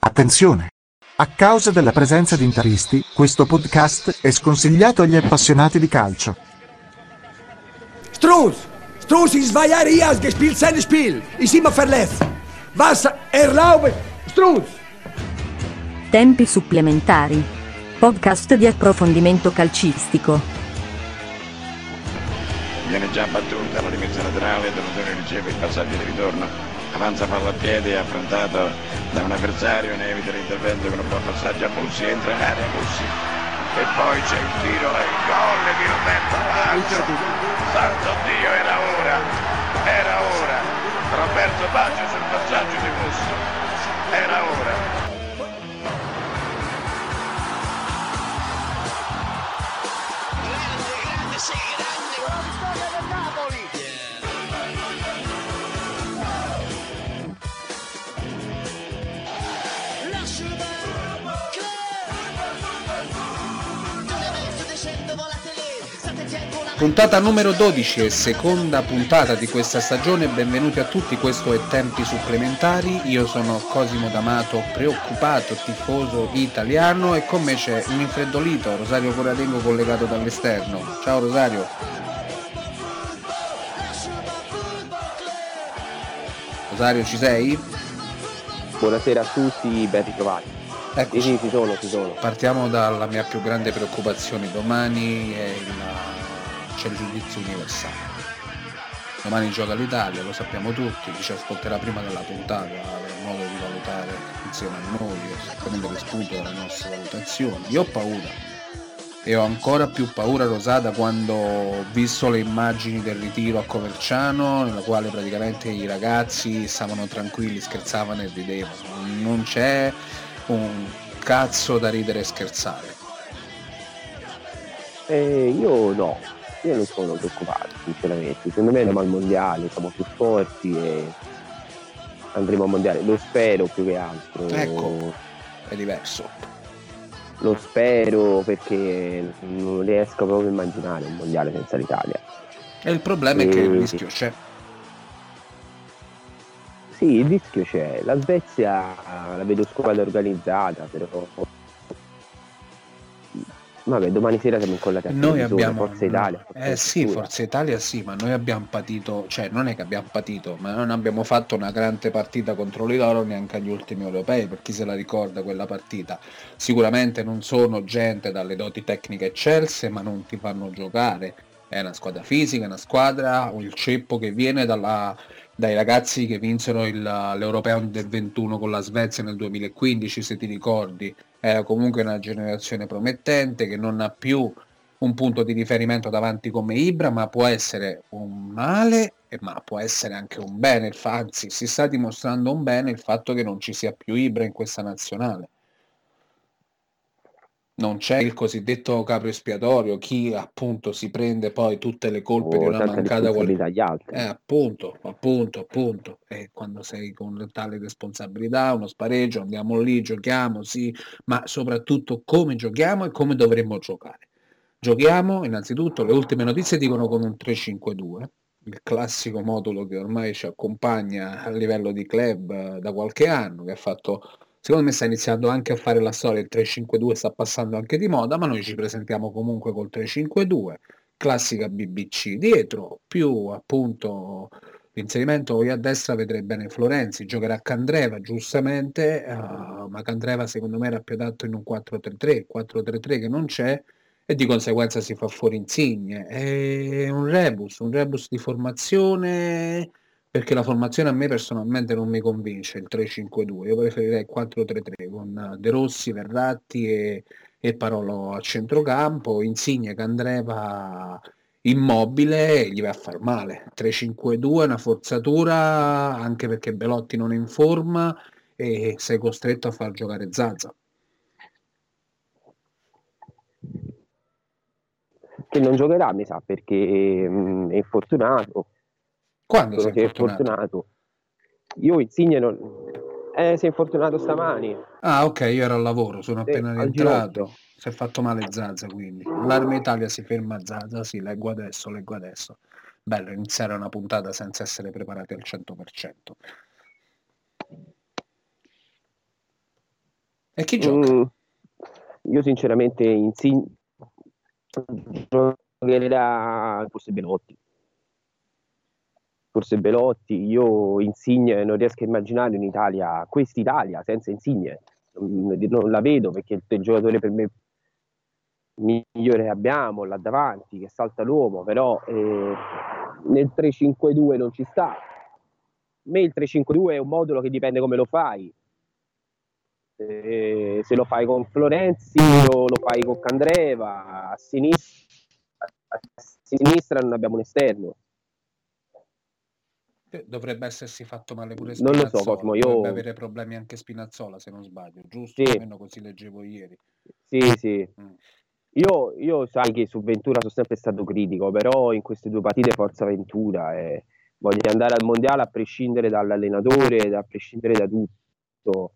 Attenzione! A causa della presenza di interisti, questo podcast è sconsigliato agli appassionati di calcio. Struß! Struß, in hier hast gespielt sein Spiel. Ist immer verletzt. Was erlaube? Struß! Tempi supplementari. Podcast di approfondimento calcistico. Viene già battuta la rimessa laterale, Donatore riceve il passaggio di ritorno, avanza palla a piedi, affrontato da un avversario, ne evita l'intervento con un buon passaggio a Bussi, entra in area Bussi. E poi c'è il tiro e il gol di Roberto Baggio. Santo Dio, era ora, era ora. Roberto Baggio sul passaggio di Bussi. Era ora. Puntata numero 12 e seconda puntata di questa stagione, benvenuti a tutti, questo è Tempi Supplementari, io sono Cosimo D'Amato, preoccupato tifoso italiano e con me c'è un infreddolito, Rosario Coradengo collegato dall'esterno. Ciao Rosario. Rosario ci sei? Buonasera a tutti, ben ritrovati. Ecco, Sì, ci sono, ci sono. partiamo dalla mia più grande preoccupazione, domani è il c'è il giudizio universale. Domani gioca l'Italia, lo sappiamo tutti, chi ci ascolterà prima della puntata avrà modo di valutare insieme a noi, prendere spunto dalla nostra valutazione. Io ho paura e ho ancora più paura Rosada quando ho visto le immagini del ritiro a Coverciano nella quale praticamente i ragazzi stavano tranquilli, scherzavano e ridevano. Non c'è un cazzo da ridere e scherzare. Eh, io no, io non sono preoccupato, sinceramente. Secondo me andiamo al mondiale, siamo più forti e andremo al mondiale. Lo spero più che altro. Ecco, è diverso. Lo spero perché non riesco proprio a immaginare un mondiale senza l'Italia. E il problema è che il rischio c'è. Sì, il rischio c'è. La Svezia la vedo squadra organizzata, però. Vabbè, domani sera siamo incollati a Noi abbiamo Forza Italia. Eh sì, Cultura. Forza Italia sì, ma noi abbiamo patito, cioè non è che abbiamo patito, ma non abbiamo fatto una grande partita contro loro neanche agli ultimi europei, per chi se la ricorda quella partita. Sicuramente non sono gente dalle doti tecniche eccelse, ma non ti fanno giocare. È una squadra fisica, è una squadra, il ceppo che viene dalla- dai ragazzi che vinsero il- l'Europeo del 21 con la Svezia nel 2015, se ti ricordi. Era comunque una generazione promettente che non ha più un punto di riferimento davanti come Ibra, ma può essere un male, ma può essere anche un bene. Anzi, si sta dimostrando un bene il fatto che non ci sia più Ibra in questa nazionale. Non c'è il cosiddetto capro espiatorio, chi appunto si prende poi tutte le colpe Oh, di una mancata qualità. agli altri. Eh, appunto, appunto, appunto. E quando sei con tale responsabilità, uno spareggio, andiamo lì, giochiamo, sì, ma soprattutto come giochiamo e come dovremmo giocare. Giochiamo, innanzitutto, le ultime notizie dicono con un 3-5-2, il classico modulo che ormai ci accompagna a livello di club eh, da qualche anno, che ha fatto, secondo me sta iniziando anche a fare la storia, il 3-5-2 sta passando anche di moda, ma noi ci presentiamo comunque col 3-5-2, classica BBC dietro, più appunto l'inserimento poi a destra vedrei bene Florenzi, giocherà Candreva giustamente, eh, ma Candreva secondo me era più adatto in un 4-3-3, il 4-3-3 che non c'è e di conseguenza si fa fuori Insigne. È un rebus, un rebus di formazione perché la formazione a me personalmente non mi convince il 3-5-2, io preferirei il 4-3-3 con De Rossi, Verratti e, e Parolo a centrocampo, Insigne, Candreva immobile e gli va a far male. 3-5-2 è una forzatura anche perché Belotti non è in forma e sei costretto a far giocare Zaza. Che non giocherà, mi sa, perché mm, è infortunato. Quando Solo sei è fortunato? infortunato. Io Insigne non... Eh, è infortunato stamani. Ah, ok, io ero al lavoro, sono Sì, appena rientrato. Si è fatto male Zaza, quindi. L'Arma Italia si ferma Zaza, sì, leggo adesso, leggo adesso. Bello iniziare una puntata senza essere preparati al 100%. E chi gioca? Mm, io sinceramente Insigne giocherà forse Belotti. Forse Belotti, io Insigne non riesco a immaginare un'Italia, quest'Italia senza Insigne. Non, non la vedo perché il giocatore per me migliore abbiamo là davanti, che salta l'uomo, però eh, nel 3-5-2 non ci sta. A me il 3-5-2 è un modulo che dipende come lo fai. Eh, se lo fai con Florenzi o lo fai con Candreva, a sinistra, a sinistra non abbiamo un esterno. Eh, dovrebbe essersi fatto male pure Non lo Spinazzola. so, Cosmo, Dovrebbe io... avere problemi anche Spinazzola, se non sbaglio, giusto? Sì. Almeno così leggevo ieri. Sì, sì. Mm. Io, io sai che su Ventura sono sempre stato critico, però in queste due partite forza Ventura e voglio andare al mondiale a prescindere dall'allenatore, a prescindere da tutto.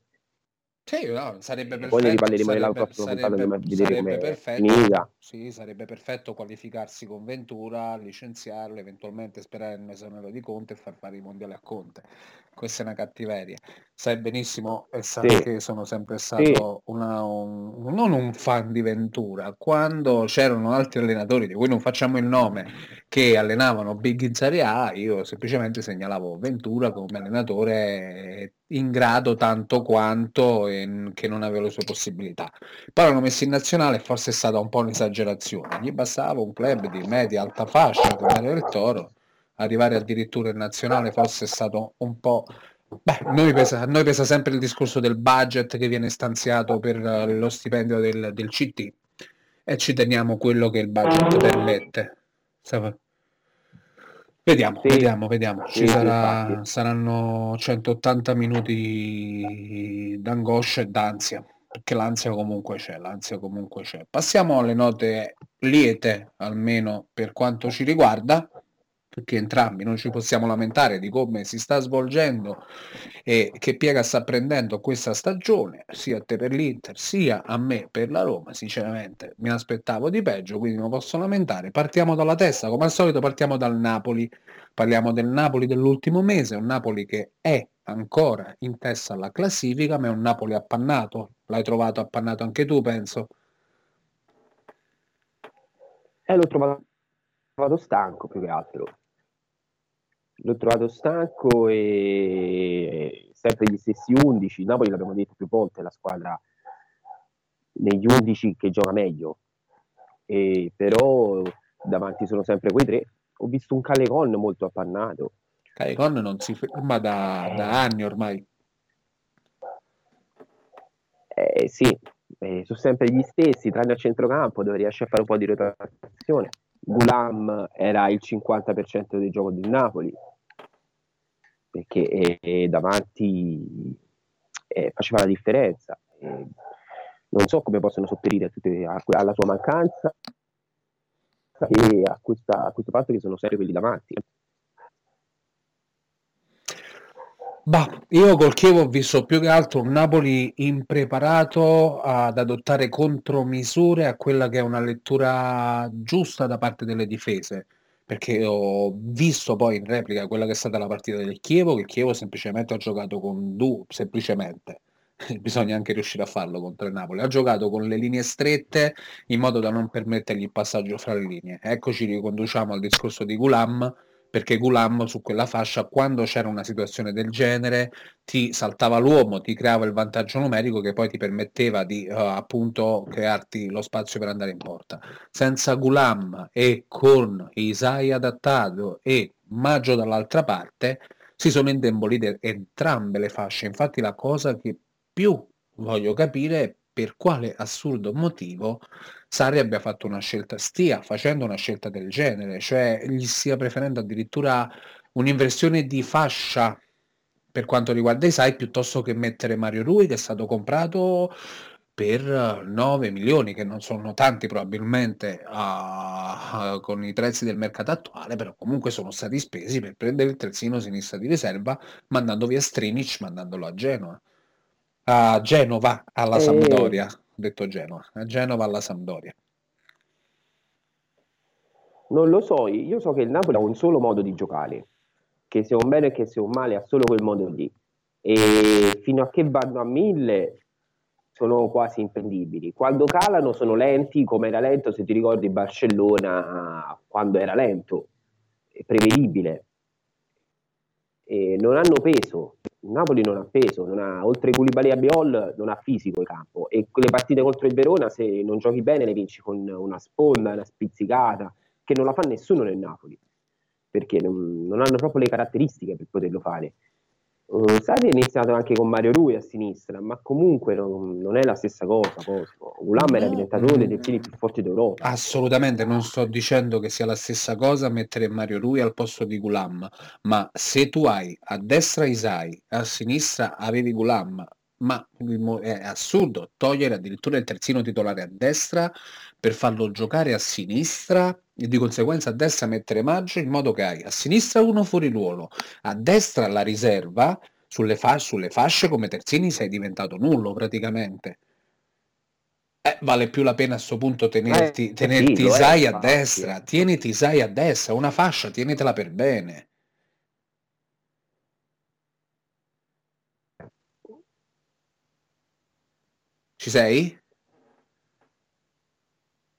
Sì, no, sarebbe E poi ne perfetto, riparleremo nella sarebbe, prossima puntata per vedere come perfetto, sì, sarebbe perfetto qualificarsi con Ventura, licenziarlo, eventualmente sperare nel esonero di Conte e far fare i mondiali a Conte. Questa è una cattiveria. Sai benissimo e sai Sì, che sono sempre sì, stato una- un- non un fan di Ventura. Quando c'erano altri allenatori, di cui non facciamo il nome, che allenavano Big in Serie A, io semplicemente segnalavo Ventura come allenatore in grado tanto quanto e che non aveva le sue possibilità. Poi l'hanno messo in nazionale forse è stata un po' un'esagerazione. Gli bastava un club di media alta fascia come era il Toro, arrivare addirittura in nazionale forse è stato un po'... Beh, noi pesa, noi pesa sempre il discorso del budget che viene stanziato per lo stipendio del, del CT e ci teniamo quello che il budget permette. Vediamo, sì, vediamo, vediamo. Ci sì, sarà, saranno 180 minuti d'angoscia e d'ansia, perché l'ansia comunque c'è, l'ansia comunque c'è. Passiamo alle note liete, almeno per quanto ci riguarda, perché entrambi non ci possiamo lamentare di come si sta svolgendo e che piega sta prendendo questa stagione, sia a te per l'Inter, sia a me per la Roma. Sinceramente mi aspettavo di peggio, quindi non posso lamentare. Partiamo dalla testa, come al solito partiamo dal Napoli. Parliamo del Napoli dell'ultimo mese, un Napoli che è ancora in testa alla classifica, ma è un Napoli appannato. L'hai trovato appannato anche tu, penso. E l'ho trovato stanco più che altro. L'ho trovato stanco e sempre gli stessi 11. Napoli l'abbiamo detto più volte, è la squadra negli 11 che gioca meglio. E però davanti sono sempre quei tre. Ho visto un Calecon molto appannato. Caicon non si ferma da, da anni ormai. Eh, sì, eh, sono sempre gli stessi, tranne a centrocampo dove riesce a fare un po' di rotazione. Gulam era il 50% del gioco del Napoli perché eh, eh, davanti eh, faceva la differenza. Non so come possono sopperire alla sua mancanza e a, questa- a questo fatto che sono sempre quelli davanti. Bah, io col Chievo ho visto più che altro un Napoli impreparato ad adottare contromisure a quella che è una lettura giusta da parte delle difese, perché ho visto poi in replica quella che è stata la partita del Chievo, che il Chievo semplicemente ha giocato con due, semplicemente, bisogna anche riuscire a farlo contro il Napoli, ha giocato con le linee strette in modo da non permettergli il passaggio fra le linee. Eccoci riconduciamo al discorso di Gulam, perché Gulam su quella fascia, quando c'era una situazione del genere, ti saltava l'uomo, ti creava il vantaggio numerico che poi ti permetteva di eh, appunto crearti lo spazio per andare in porta. Senza Gulam e con Isai adattato e Maggio dall'altra parte, si sono indebolite entrambe le fasce. Infatti la cosa che più voglio capire è per quale assurdo motivo Sarri abbia fatto una scelta, stia facendo una scelta del genere, cioè gli stia preferendo addirittura un'inversione di fascia per quanto riguarda Isai piuttosto che mettere Mario Rui che è stato comprato per 9 milioni, che non sono tanti probabilmente a- a- con i prezzi del mercato attuale, però comunque sono stati spesi per prendere il terzino sinistra di riserva, mandando via Strinic, mandandolo a Genoa. A Genova, alla E Sampdoria, ho detto Genoa, a Genova alla Sampdoria. non lo so, io so che il Napoli ha un solo modo di giocare, che sia un bene e che sia un male ha solo quel modo lì. E fino a che vanno a mille sono quasi imprendibili. Quando calano sono lenti, come era lento, se ti ricordi Barcellona quando era lento, è prevedibile. E non hanno peso, il Napoli non ha peso, non ha, oltre Koulibaly e Biol non ha fisico in campo e quelle partite contro il Verona se non giochi bene le vinci con una sponda, una spizzicata, che non la fa nessuno nel Napoli, perché non, non hanno proprio le caratteristiche per poterlo fare. Uh, Sarri è iniziato anche con Mario Rui a sinistra, ma comunque non, non è la stessa cosa. Ulam no, era diventato uno dei terzini più forti d'Europa. Assolutamente, non sto dicendo che sia la stessa cosa mettere Mario Rui al posto di Gulam, ma se tu hai a destra Isai, a sinistra avevi Gulam, ma è assurdo togliere addirittura il terzino titolare a destra per farlo giocare a sinistra e di conseguenza a destra mettere Maggio in modo che hai a sinistra uno fuori ruolo, a destra la riserva, sulle, fas- sulle fasce come terzini sei diventato nullo praticamente. Eh, vale più la pena a questo punto tenerti, eh, tenerti sì, Isai a destra, tieniti Isai a destra, una fascia, tienitela per bene. Ci sei?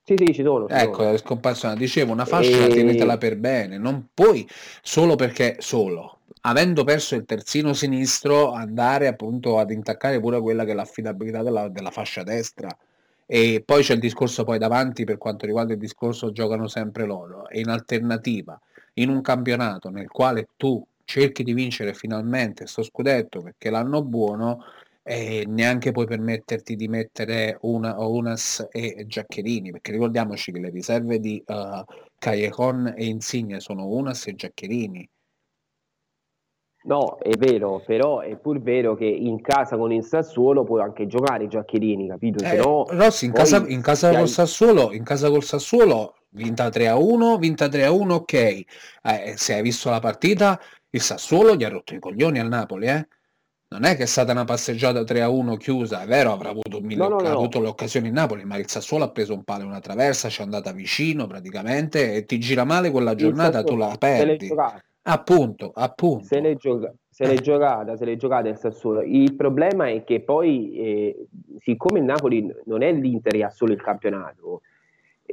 Sì, sì, ci sono. Ci ecco, sono. una. Dicevo, una fascia e... tenetela per bene, non puoi solo perché solo, avendo perso il terzino sinistro, andare appunto ad intaccare pure quella che è l'affidabilità della, della fascia destra. E poi c'è il discorso poi davanti per quanto riguarda il discorso giocano sempre loro. E in alternativa, in un campionato nel quale tu cerchi di vincere finalmente sto scudetto perché l'anno buono, e neanche puoi permetterti di mettere una, Unas e Giaccherini, perché ricordiamoci che le riserve di uh, Callejon e Insigne sono Unas e Giaccherini. No, è vero, però è pur vero che in casa con il Sassuolo puoi anche giocare Giaccherini, capito? Eh, no, Rossi, in casa, in casa col hai... Sassuolo, in casa col Sassuolo, vinta 3 a 1, vinta 3 a 1, ok. Eh, se hai visto la partita, il Sassuolo gli ha rotto i coglioni al Napoli, eh? Non è che è stata una passeggiata 3 a 1 chiusa, è vero, avrà avuto, mille, no, no, no. avuto le occasioni in Napoli, ma il Sassuolo ha preso un palo e una traversa, ci è andata vicino praticamente e ti gira male quella giornata, tu la perdi. Appunto, appunto. Se l'è, gioca- se l'è giocata, se l'è giocata il Sassuolo. Il problema è che poi, eh, siccome il Napoli non è l'Inter ha solo il campionato,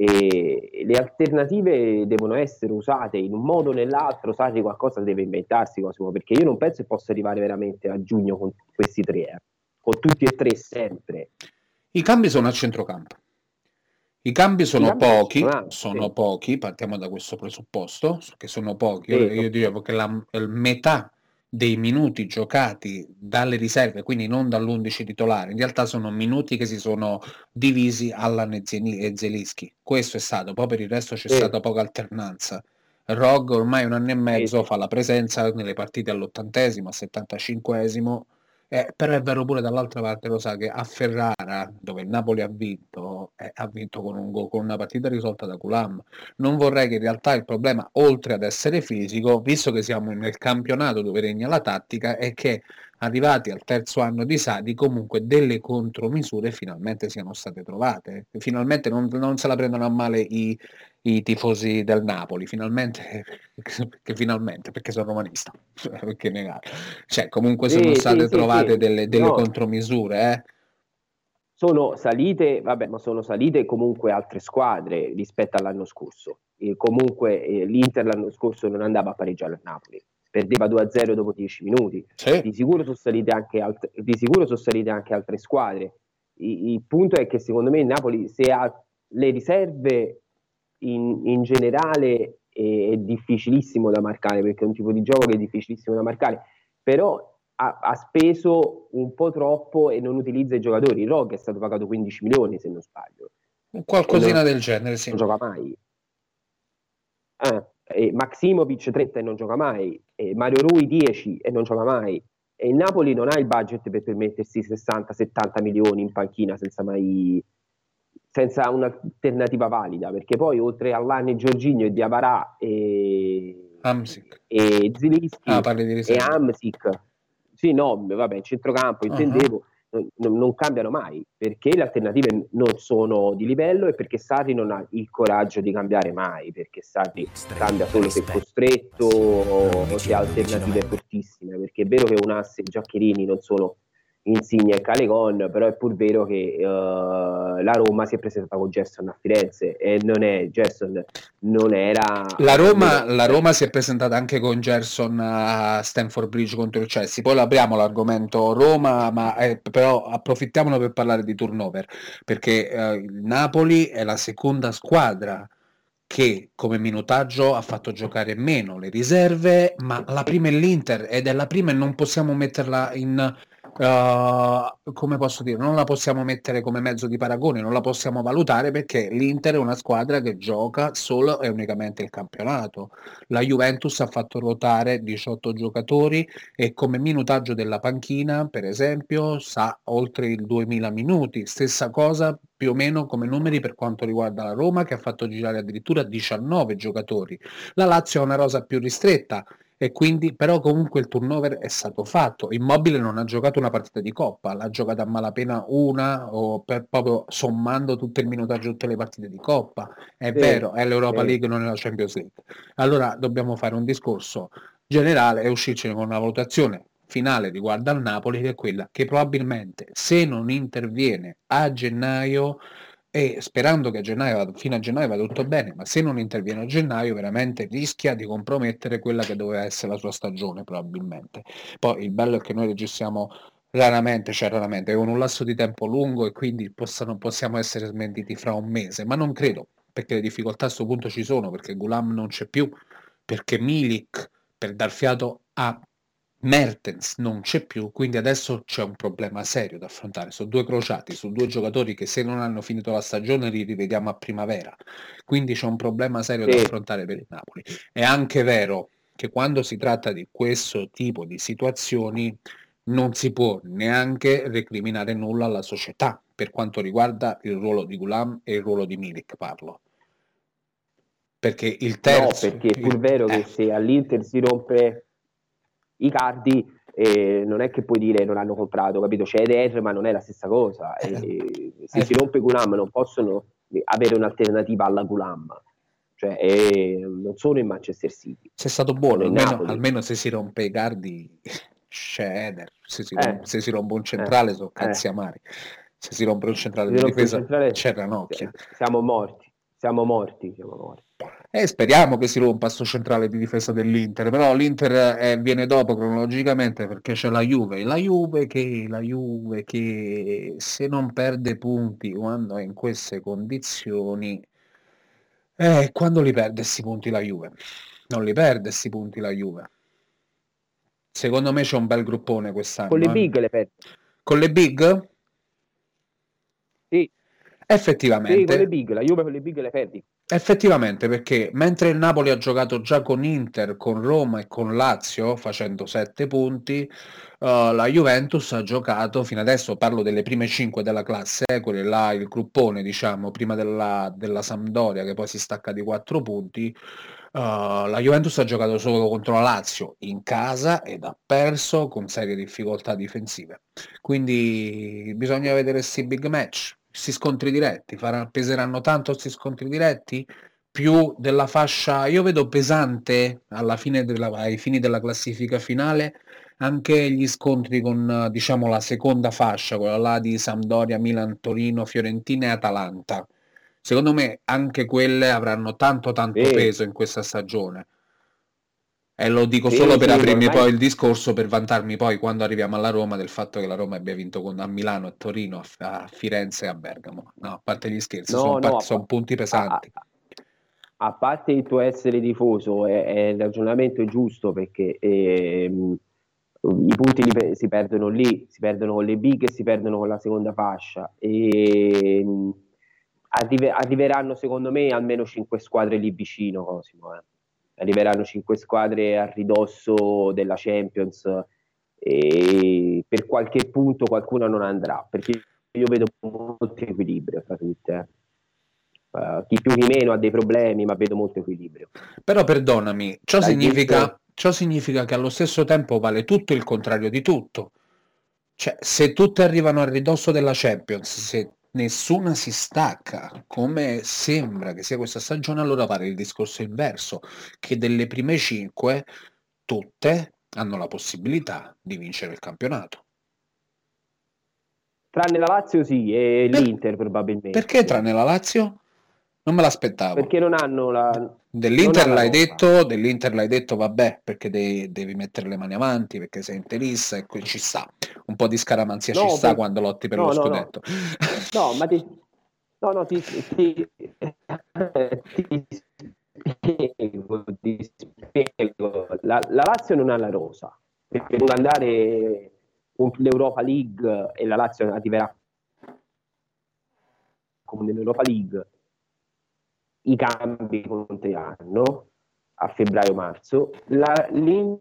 e le alternative devono essere usate in un modo o nell'altro, Sarri qualcosa deve inventarsi Cosimo, perché io non penso che possa arrivare veramente a giugno con questi tre, eh. con tutti e tre sempre. I cambi sono a centrocampo. I cambi sono I cambi pochi, sono, sono pochi, partiamo da questo presupposto, che sono pochi. Io, io dicevo che la metà dei minuti giocati dalle riserve, quindi non dall'11 titolare, in realtà sono minuti che si sono divisi alla e Zelischi. Questo è stato, poi per il resto c'è sì. stata poca alternanza. Rog ormai un anno e mezzo sì. fa la presenza nelle partite all'ottantesimo, al settantacinquesimo eh, però è vero pure dall'altra parte, lo sa che a Ferrara, dove il Napoli ha vinto, eh, ha vinto con, un, con una partita risolta da Culam. Non vorrei che in realtà il problema, oltre ad essere fisico, visto che siamo nel campionato dove regna la tattica, è che arrivati al terzo anno di Sadi comunque delle contromisure finalmente siano state trovate. Finalmente non, non se la prendono a male i, i tifosi del Napoli, finalmente, perché finalmente, perché sono romanista, perché negare. Cioè, comunque sono sì, state sì, trovate sì, delle, delle no. contromisure, eh? Sono salite, vabbè, ma sono salite comunque altre squadre rispetto all'anno scorso. E comunque eh, l'Inter l'anno scorso non andava a pareggiare il Napoli, perdeva 2-0 dopo 10 minuti. Di sicuro sono salite anche, alt- di sicuro sono salite anche altre squadre. I- il punto è che secondo me il Napoli, se ha le riserve in, in generale è, è, difficilissimo da marcare perché è un tipo di gioco che è difficilissimo da marcare, però ha, ha speso un po' troppo e non utilizza i giocatori. Rock è stato pagato 15 milioni se non sbaglio. Qualcosina non, del genere, sì. Non gioca mai. Ah, e Maximovic 30 e non gioca mai, e Mario Rui 10 e non gioca mai. E il Napoli non ha il budget per permettersi 60-70 milioni in panchina senza mai senza un'alternativa valida, perché poi oltre a Lani, Giorginio e Diavarà e, Amsic. e Zilischi ah, e Amsic, sì no, vabbè, centrocampo intendevo, uh-huh. Non, cambiano mai, perché le alternative non sono di livello e perché Sarri non ha il coraggio di cambiare mai, perché Sarri cambia solo se costretto o se ha alternative fortissime, perché è vero che un asse Giaccherini non sono Insigne e Calegon, però è pur vero che uh, la Roma si è presentata con Gerson a Firenze e non è Gerson non era la Roma, la Roma si è presentata anche con Gerson a Stanford Bridge contro il Chelsea. Poi apriamo l'argomento Roma ma eh, però approfittiamolo per parlare di turnover perché eh, il Napoli è la seconda squadra che come minutaggio ha fatto giocare meno le riserve, ma la prima è l'Inter ed è la prima e non possiamo metterla in uh, come posso dire, non la possiamo mettere come mezzo di paragone, non la possiamo valutare perché l'Inter è una squadra che gioca solo e unicamente il campionato. La Juventus ha fatto ruotare 18 giocatori e come minutaggio della panchina, per esempio, sa oltre il 2000 minuti. Stessa cosa più o meno come numeri per quanto riguarda la Roma che ha fatto girare addirittura 19 giocatori. La Lazio ha una rosa più ristretta e quindi però comunque il turnover è stato fatto. Immobile non ha giocato una partita di coppa, l'ha giocata a malapena una o per, proprio sommando tutto il minutaggio tutte le partite di coppa. È sì, vero, è l'Europa sì. League, non è la Champions League. Allora dobbiamo fare un discorso generale e uscircene con una valutazione finale riguardo al Napoli che è quella che probabilmente se non interviene a gennaio e sperando che a gennaio, fino a gennaio vada tutto bene, ma se non interviene a gennaio veramente rischia di compromettere quella che doveva essere la sua stagione probabilmente. Poi il bello è che noi registriamo raramente, cioè raramente, con un lasso di tempo lungo e quindi possano, possiamo essere smentiti fra un mese, ma non credo, perché le difficoltà a questo punto ci sono, perché Gulam non c'è più, perché Milik per dar fiato a Mertens non c'è più, quindi adesso c'è un problema serio da affrontare. Sono due crociati, sono due giocatori che se non hanno finito la stagione li rivediamo a primavera. Quindi c'è un problema serio sì. da affrontare per il Napoli. È anche vero che quando si tratta di questo tipo di situazioni non si può neanche recriminare nulla alla società per quanto riguarda il ruolo di Gulam e il ruolo di Milik, parlo. Perché il terzo... No, perché è pur vero eh. che se all'Inter si rompe i cardi eh, non è che puoi dire non hanno comprato, capito? C'è Eder, ma non è la stessa cosa. Eh, se eh. si rompe Gulam non possono avere un'alternativa alla Gulam. Cioè, eh, non sono in Manchester City. C'è stato buono, almeno, almeno, se si rompe i cardi c'è Eder. Se si, rompe, se si rompe un centrale sono cazzi amari. Se si rompe un centrale di difesa centrale, c'è Ranocchia. Siamo morti, siamo morti, siamo morti. E speriamo che si rompa sto centrale di difesa dell'Inter, però l'Inter eh, viene dopo cronologicamente perché c'è la Juve, la Juve che, la Juve che se non perde punti quando è in queste condizioni, eh, quando li perde questi punti la Juve? Non li perde questi punti la Juve. Secondo me c'è un bel gruppone quest'anno. Con le eh. big le perde. Con le big? Sì. Effettivamente. Sì, con le big, la Juve con le big le perdi. Effettivamente, perché mentre il Napoli ha giocato già con Inter, con Roma e con Lazio, facendo 7 punti, uh, la Juventus ha giocato fino adesso, parlo delle prime 5 della classe, eh, quelle là, il gruppone, diciamo, prima della, della Sampdoria che poi si stacca di 4 punti, uh, la Juventus ha giocato solo contro la Lazio in casa ed ha perso con serie difficoltà difensive. Quindi bisogna vedere questi big match questi scontri diretti, farà, peseranno tanto questi scontri diretti? Più della fascia, io vedo pesante alla fine della, ai fini della classifica finale anche gli scontri con diciamo la seconda fascia, quella là di Sampdoria, Milan, Torino, Fiorentina e Atalanta. Secondo me anche quelle avranno tanto tanto sì. peso in questa stagione. E lo dico sì, solo per sì, aprirmi ormai... poi il discorso, per vantarmi poi quando arriviamo alla Roma del fatto che la Roma abbia vinto con, a Milano, a Torino, a, Firenze e a Bergamo. No, a parte gli scherzi, no, sono, no, pa- sono punti pesanti. A, a, parte il tuo essere tifoso, è, è il ragionamento giusto perché ehm, i punti li, si perdono lì, si perdono con le big e si perdono con la seconda fascia. E, ehm, arrive, arriveranno secondo me almeno 5 squadre lì vicino, Cosimo. Eh arriveranno cinque squadre a ridosso della Champions e per qualche punto qualcuna non andrà, perché io vedo molto equilibrio tra tutte. Uh, chi più chi meno ha dei problemi, ma vedo molto equilibrio. Però perdonami, ciò significa, ciò significa, che allo stesso tempo vale tutto il contrario di tutto. Cioè, se tutte arrivano a ridosso della Champions, se nessuna si stacca, come sembra che sia questa stagione, allora pare il discorso inverso, che delle prime cinque tutte hanno la possibilità di vincere il campionato. Tranne la Lazio sì, e Per- l'Inter probabilmente. Perché tranne la Lazio? Non me l'aspettavo. Perché non hanno la... Dell'Inter non ha la l'hai rosa. detto, dell'Inter l'hai detto, vabbè, perché devi, devi mettere le mani avanti, perché sei interista e ci sta. Un po' di scaramanzia No, ci sta per- quando lotti per no, lo no, no. scudetto. No, ma ti... No, no, ti, ti, ti spiego, ti spiego. La, la Lazio non ha la rosa, perché deve andare l'Europa League e la Lazio arriverà come nell'Europa League i cambi conteranno a febbraio-marzo. La, l'Inter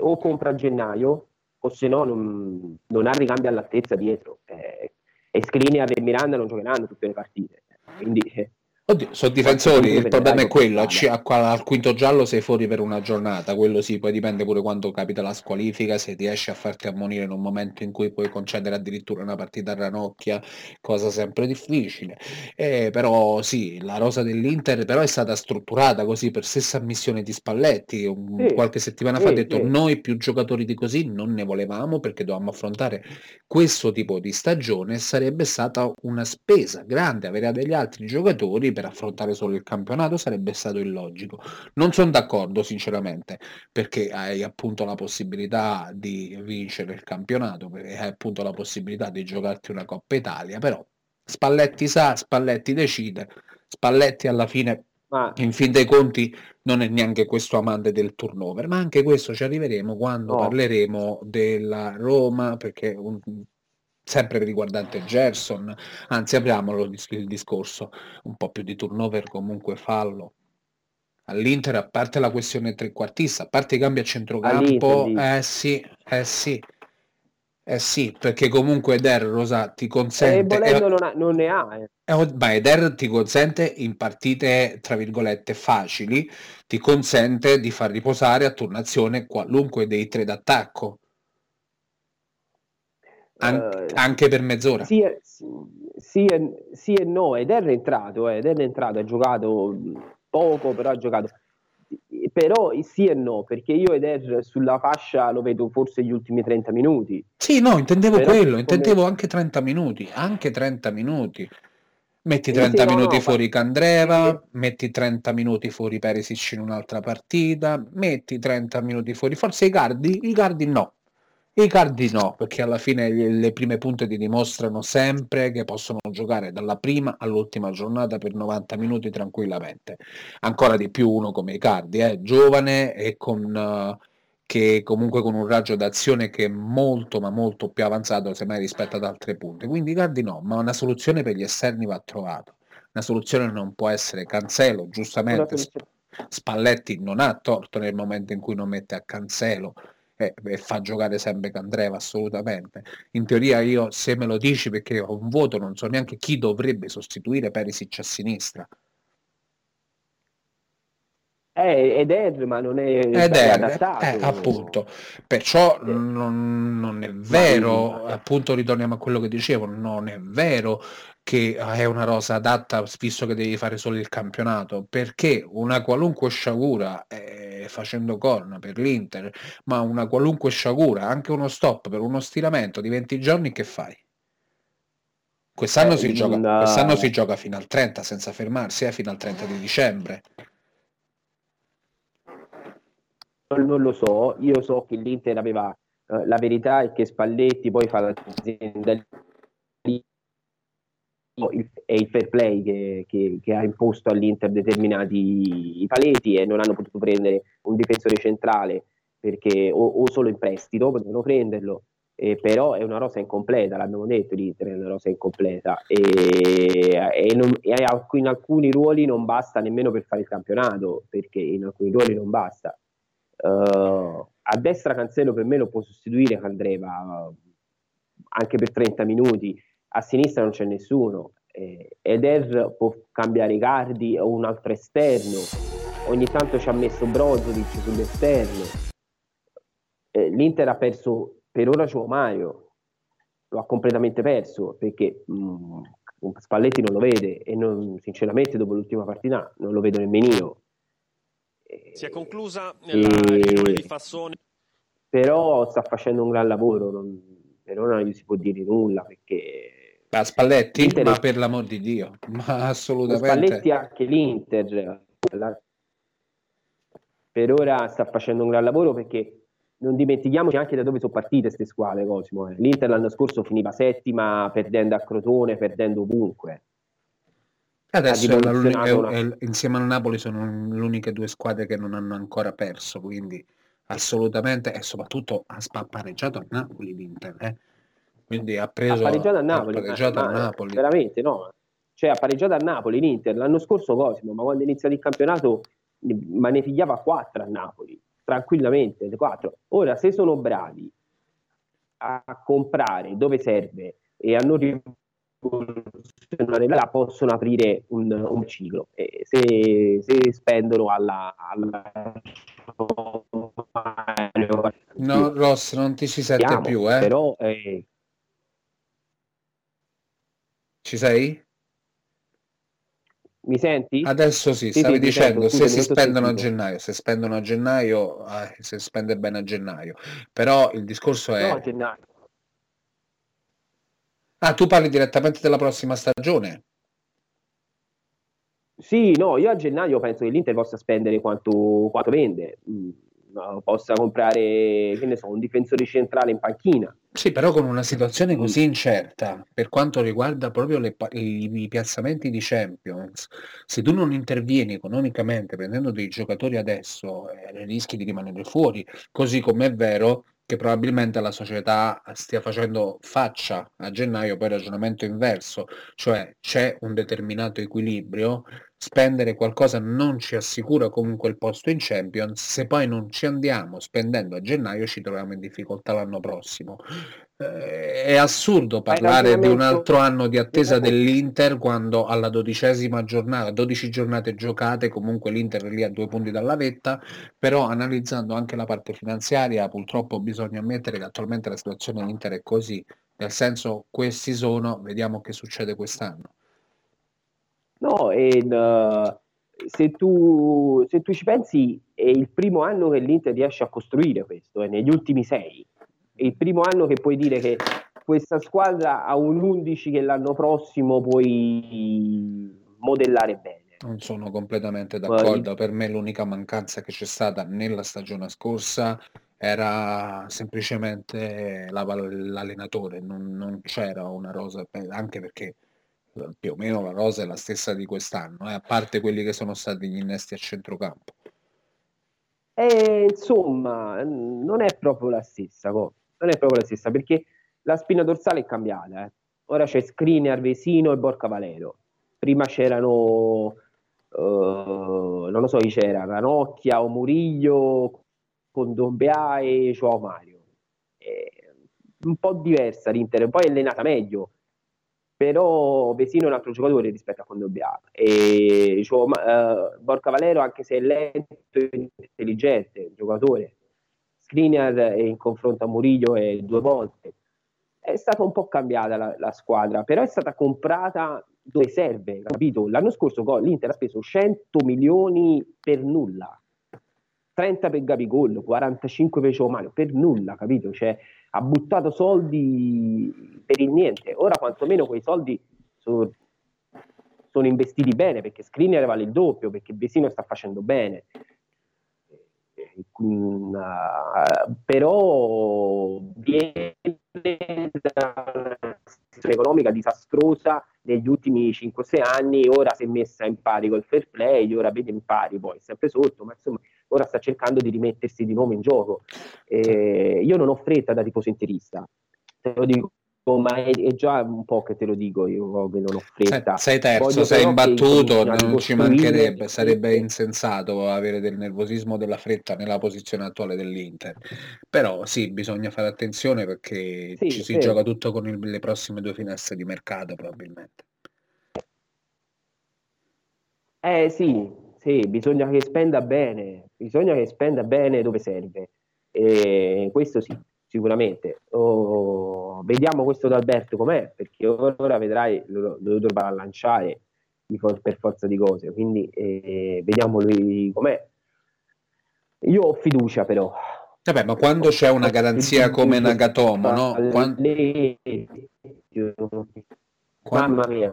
o compra a gennaio o se no non, non ha ricambi all'altezza dietro. Eh, e Skriniar e Miranda non giocheranno tutte le partite. Quindi eh, Oddio, sono difensori, il problema è quello, con ci- a- qua- al quinto giallo sei fuori per una giornata, quello sì, poi dipende pure quando capita la squalifica, se riesci a farti ammonire in un momento in cui puoi concedere addirittura una partita a ranocchia, cosa sempre difficile. Eh, però sì, la rosa dell'Inter però è stata strutturata così per stessa ammissione di Spalletti, un- Sì, qualche settimana fa ha sì, detto sì. noi più giocatori di così non ne volevamo perché dovevamo affrontare questo tipo di stagione sarebbe stata una spesa grande avere degli altri giocatori per affrontare solo il campionato sarebbe stato illogico. Non sono d'accordo sinceramente perché hai appunto la possibilità di vincere il campionato, hai appunto la possibilità di giocarti una Coppa Italia, però Spalletti sa, Spalletti decide, Spalletti alla fine ma in fin dei conti non è neanche questo amante del turnover, ma anche questo ci arriveremo quando No. parleremo della Roma, perché un- sempre riguardante Gerson, anzi apriamolo il, discorso, un po' più di turnover comunque fallo. All'Inter, a parte la questione trequartista, a parte i cambi a centrocampo, All'Inter, eh sì, eh sì, eh sì, perché comunque Der Rosa ti e consente... volendo non, ha- non ne ha. eh. Eh, oh, Ma Eder ti consente in partite tra virgolette facili, ti consente di far riposare a turnazione qualunque dei tre d'attacco, An- Eh, anche per mezz'ora. Sì, e- sì, sì e, sì e no, ed è entrato, eh, ed è entrato, ha giocato mh, poco, però ha giocato. Però sì e no, perché io ed Er sulla fascia lo vedo forse gli ultimi 30 minuti. Sì, no, intendevo Però quello, come- intendevo anche 30 minuti, anche 30 minuti. Metti Sì, 30 sì, no, minuti no, fuori ma- Candreva, metti 30 minuti fuori Perisic in un'altra partita, metti 30 minuti fuori, forse i Cardi, i Cardi no. I Cardi no, perché alla fine le prime punte ti dimostrano sempre che possono giocare dalla prima all'ultima giornata per 90 minuti tranquillamente. Ancora di più uno come Icardi, eh, giovane e con, eh, che comunque con un raggio d'azione che è molto ma molto più avanzato semmai rispetto ad altre punte. Quindi Icardi no, ma una soluzione per gli esterni va trovata. Una soluzione non può essere Cancelo, giustamente Spalletti non ha torto nel momento in cui non mette a Cancelo e, e fa giocare sempre Candreva assolutamente. In teoria io se me lo dici perché ho un voto non so neanche chi dovrebbe sostituire Perisic a sinistra. Eh, ed Er, ma non è, Ed è è, adattato. eh, appunto, perciò Eh. non, non è vero, Ma- appunto ritorniamo a quello che dicevo, non è vero che è una rosa adatta visto che devi fare solo il campionato, perché una qualunque sciagura, eh, facendo corna per l'Inter, ma una qualunque sciagura, anche uno stop per uno stiramento di 20 giorni, che fai? Quest'anno, Eh, si gioca, una- quest'anno si gioca fino al 30 senza fermarsi, eh, fino al 30 di dicembre. Non, lo so, io so che l'Inter aveva eh, la verità è che Spalletti poi fa l'azienda il, è il fair play che, che- che ha imposto all'Inter determinati paletti e non hanno potuto prendere un difensore centrale perché o, o solo in prestito potevano prenderlo. Eh, però è una rosa incompleta l'abbiamo detto l'Inter è una rosa incompleta. E, e non- e in alcuni ruoli non basta nemmeno per fare il campionato perché in alcuni ruoli non basta Eh, a destra Cancelo per me lo può sostituire Candreva eh, anche per 30 minuti. A sinistra non c'è nessuno. Eh, Eder può cambiare i cardi o un altro esterno. Ogni tanto ci ha messo Brozovic sull'esterno. Eh, l'Inter ha perso per ora Mario lo ha completamente perso perché mh, Spalletti non lo vede e non- sinceramente dopo l'ultima partita non lo vedo nemmeno io Si è conclusa la E- riunione di Fassone. però sta facendo un gran lavoro non, per ora non gli si può dire nulla perché... A Spalletti? L'Inter ma per l'amor di Dio, ma assolutamente... Spalletti anche l'Inter per ora sta facendo un gran lavoro perché non dimentichiamoci anche da dove sono partite queste squadre, Cosimo. Eh. L'Inter l'anno scorso finiva settima perdendo a Crotone, perdendo ovunque. Adesso è è, insieme al Napoli sono le uniche due squadre che non hanno ancora perso, quindi assolutamente, e soprattutto ha pareggiato a Napoli l'Inter. Eh. Quindi ha preso... Ha pareggiato a Napoli. pareggiato ma, a Napoli. Veramente, no. Cioè ha pareggiato a Napoli l'Inter l'anno scorso Cosimo, ma quando è iniziato il campionato ma ne pigliava 4 a Napoli, tranquillamente, 4. Ora, se sono bravi a comprare dove serve e a non la possono aprire un, un ciclo. E se, se spendono alla, alla... No, Ross, non ti si sente Siamo, più, eh? Però, eh... Ci sei? Mi senti? Adesso sì, sì stavi sì, dicendo sento, se si spendono a gennaio, se spendono a gennaio, eh, se spende bene a gennaio. Però il discorso è... No, gennaio. Ah, tu parli direttamente della prossima stagione? Sì, no, io a gennaio penso che l'Inter possa spendere quanto, quanto vende. Possa comprare, che ne so, un difensore centrale in panchina. Sì, però con una situazione così incerta per quanto riguarda proprio le i, i piazzamenti di Champions, se tu non intervieni economicamente prendendo dei giocatori adesso, eh, rischi di rimanere fuori, così come è vero che probabilmente la società stia facendo faccia a gennaio poi ragionamento inverso, cioè c'è un determinato equilibrio, spendere qualcosa non ci assicura comunque il posto in Champions, se poi non ci andiamo spendendo a gennaio ci troviamo in difficoltà l'anno prossimo. Eh, è assurdo parlare di un altro anno di attesa dell'Inter quando alla dodicesima giornata, 12 giornate giocate, comunque l'Inter è lì a due punti dalla vetta, però analizzando anche la parte finanziaria purtroppo bisogna ammettere che attualmente la situazione dell'Inter è così, nel senso questi sono, vediamo che succede quest'anno. No, e uh, se, tu, se tu ci pensi è il primo anno che l'Inter riesce a costruire questo, è negli ultimi sei. È il primo anno che puoi dire che questa squadra ha un 11 che l'anno prossimo puoi modellare bene. Non sono completamente d'accordo, per me l'unica mancanza che c'è stata nella stagione scorsa era semplicemente la, l'allenatore, non, non, c'era una rosa, anche perché più o meno la rosa è la stessa di quest'anno, eh, a parte quelli che sono stati gli innesti a centrocampo. E, insomma, non è proprio la stessa cosa non è proprio la stessa perché la spina dorsale è cambiata. Eh. Ora c'è Skriniar, Vesino e Borca Valero. Prima c'erano, uh, non lo so chi c'era, Ranocchia o Muriglio con Dombea e Joao Mario. È un po' diversa l'Inter, poi è allenata meglio, però Vesino è un altro giocatore rispetto a Condobbia e Joao, uh, Borca Valero anche se è lento e intelligente, giocatore Skriniar in confronto a Murillo e due volte. È stata un po' cambiata la, la, squadra, però è stata comprata dove serve, capito? L'anno scorso l'Inter ha speso 100 milioni per nulla. 30 per Gabigol, 45 per Giovanni, per nulla, capito? Cioè, ha buttato soldi per il niente. Ora quantomeno quei soldi sono, sono investiti bene perché Skriniar vale il doppio, perché Vesino sta facendo bene. Mm, uh, però viene da una situazione economica disastrosa negli ultimi 5-6 anni, ora si è messa in pari col fair play, ora vede in pari poi, sempre sotto, ma insomma ora sta cercando di rimettersi di nuovo in gioco. Eh, io non ho fretta da tifoso interista, te lo dico ma è, è, già un po' che te lo dico io che non ho fretta. sei terzo, Voglio sei imbattuto non ci mancherebbe, sarebbe insensato avere del nervosismo della fretta nella posizione attuale dell'Inter. Però sì, bisogna fare attenzione perché sì, ci si sì. gioca tutto con il, le prossime due finestre di mercato probabilmente. Eh sì, sì, bisogna che spenda bene bisogna che spenda bene dove serve e questo sì sicuramente. Oh, vediamo questo d'Alberto com'è, perché ora vedrai lo, lo dovrà lanciare per forza di cose, quindi eh, vediamo lui com'è. Io ho fiducia però, Vabbè, ma quando c'è una garanzia come Nagatomo, no? Quando, Mamma mia.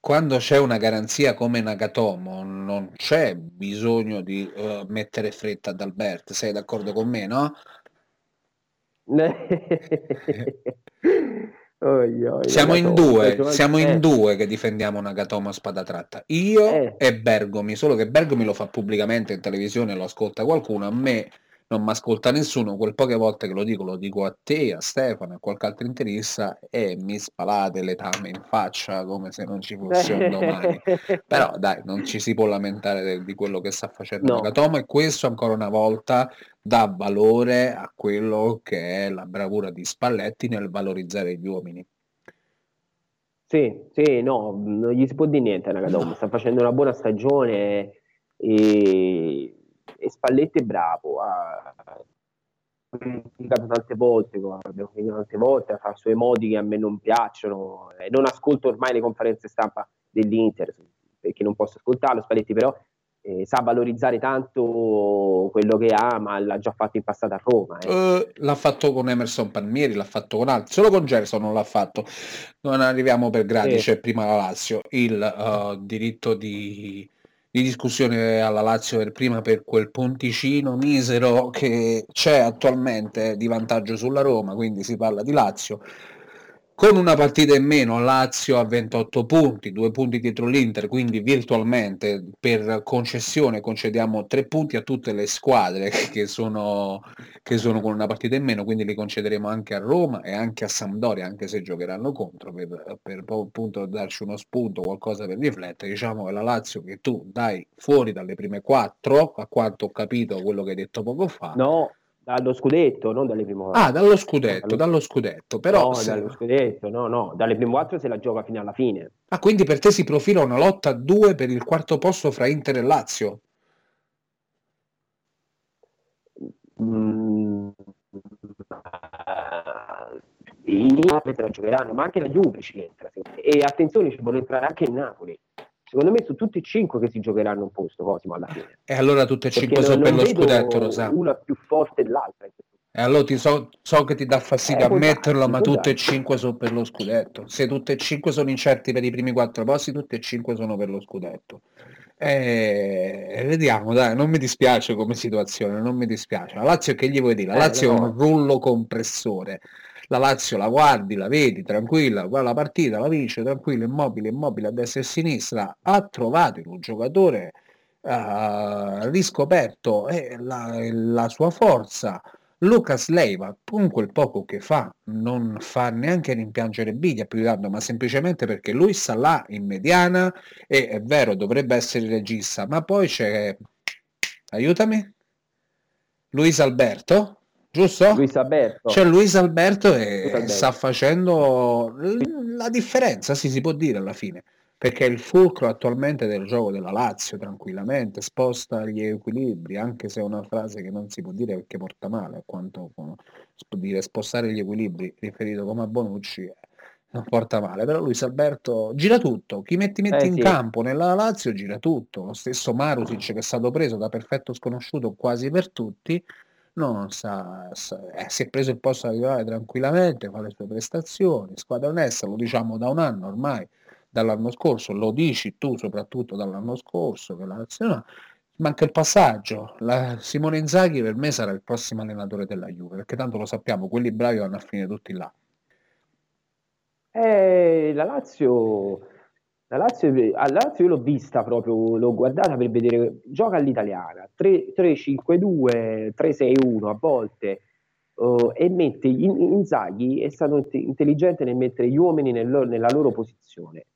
Quando c'è una garanzia come Nagatomo, non c'è bisogno di uh, mettere fretta ad Albert, sei d'accordo con me, no? Oi, oi, Siamo in due, siamo eh, in due che difendiamo Nagatomo a spada tratta. Io Eh. e Bergomi, solo che Bergomi lo fa pubblicamente in televisione, lo ascolta qualcuno, a me non mi ascolta nessuno, quel poche volte che lo dico, lo dico a te, a Stefano, a qualche altro interista e mi spalate letame in faccia come se non ci fosse un domani. Però dai, non ci si può lamentare di quello che sta facendo No. Nagatomo e questo ancora una volta dà valore a quello che è la bravura di Spalletti nel valorizzare gli uomini. Sì, sì, no, non gli si può dire niente a Nagatomo, sta facendo una buona stagione e, e Spalletti è bravo, ha criticato tante volte, abbiamo criticato tante volte, fa i suoi modi che a me non piacciono, e non ascolto ormai le conferenze stampa dell'Inter, perché non posso ascoltarlo, Spalletti però eh, sa valorizzare tanto quello che ha, ma l'ha già fatto in passato a Roma. eh. Eh, l'ha fatto con Emerson Palmieri, l'ha fatto con altri, solo con Gerson non l'ha fatto. Non arriviamo per gradi, Sì. c'è prima la Lazio, il eh, diritto di, di discussione alla Lazio per prima per quel ponticino misero che c'è attualmente di vantaggio sulla Roma, quindi si parla di Lazio. Con una partita in meno, Lazio ha 28 punti, due punti dietro l'Inter, quindi virtualmente per concessione concediamo tre punti a tutte le squadre che sono, che sono con una partita in meno, quindi li concederemo anche a Roma e anche a Sampdoria, anche se giocheranno contro, per, per appunto darci uno spunto, qualcosa per riflettere. Diciamo che la Lazio che tu dai fuori dalle prime quattro, a quanto ho capito quello che hai detto poco fa. No, dallo scudetto, non dalle prime Ah, dallo scudetto, dallo scudetto, però no, se- dallo scudetto, no, no, dalle prime quattro se la gioca fino alla fine. Ah, quindi per te si profila una lotta a due per il quarto posto fra Inter e Lazio? Mm, I Napoli se la giocheranno, ma anche la Juve ci entra. E attenzione, ci vuole entrare anche il Napoli. Secondo me su tutti e cinque che si giocheranno un posto, Cosimo, alla fine. E allora tutte e cinque sono per lo scudetto, lo sa. Una più forte dell'altra. E allora ti so, so che ti dà fastidio Eh, ammetterlo, ma tutte e cinque sono per lo scudetto. Se tutte e cinque sono incerti per i primi quattro posti, tutte e cinque sono per lo scudetto. E vediamo, dai, non mi dispiace come situazione, non mi dispiace. La Lazio che gli vuoi dire? La Eh, Lazio è no. un rullo compressore. La Lazio la guardi, la vedi, tranquilla, guarda la partita, la vince, tranquilla, immobile, immobile a destra e a sinistra. Ha trovato in un giocatore ha riscoperto eh, la, la sua forza. Lucas Leiva, con quel poco che fa, non fa neanche rimpiangere Biglia più di tanto, ma semplicemente perché lui sta là in mediana e è vero, dovrebbe essere regista, ma poi c'è, aiutami, Luis Alberto, giusto? Luis Alberto. C'è Luis Alberto e Luis Alberto. sta facendo la differenza, sì, si può dire alla fine, perché è il fulcro attualmente del gioco della Lazio, tranquillamente, sposta gli equilibri, anche se è una frase che non si può dire perché porta male, a quanto può dire spostare gli equilibri, riferito come a Bonucci, eh, non porta male, però Luis Alberto gira tutto, chi metti metti Eh, in sì. campo nella Lazio gira tutto, lo stesso Marusic che è stato preso da perfetto sconosciuto quasi per tutti, non sa, sa- eh, si è preso il posto da titolare tranquillamente, fa le sue prestazioni, squadra onesta, lo diciamo da un anno ormai, dall'anno scorso, lo dici tu soprattutto dall'anno scorso che la nazionale manca il passaggio. La- Simone Inzaghi per me sarà il prossimo allenatore della Juve, perché tanto lo sappiamo, quelli bravi vanno a finire tutti là. Eh, la Lazio, la Lazio, la Lazio io l'ho vista proprio, l'ho guardata per vedere, gioca all'italiana, 3 3-5-2, 3-6-1 a volte, eh, e mette In- Inzaghi è stato int- intelligente nel mettere gli uomini nel nella loro posizione.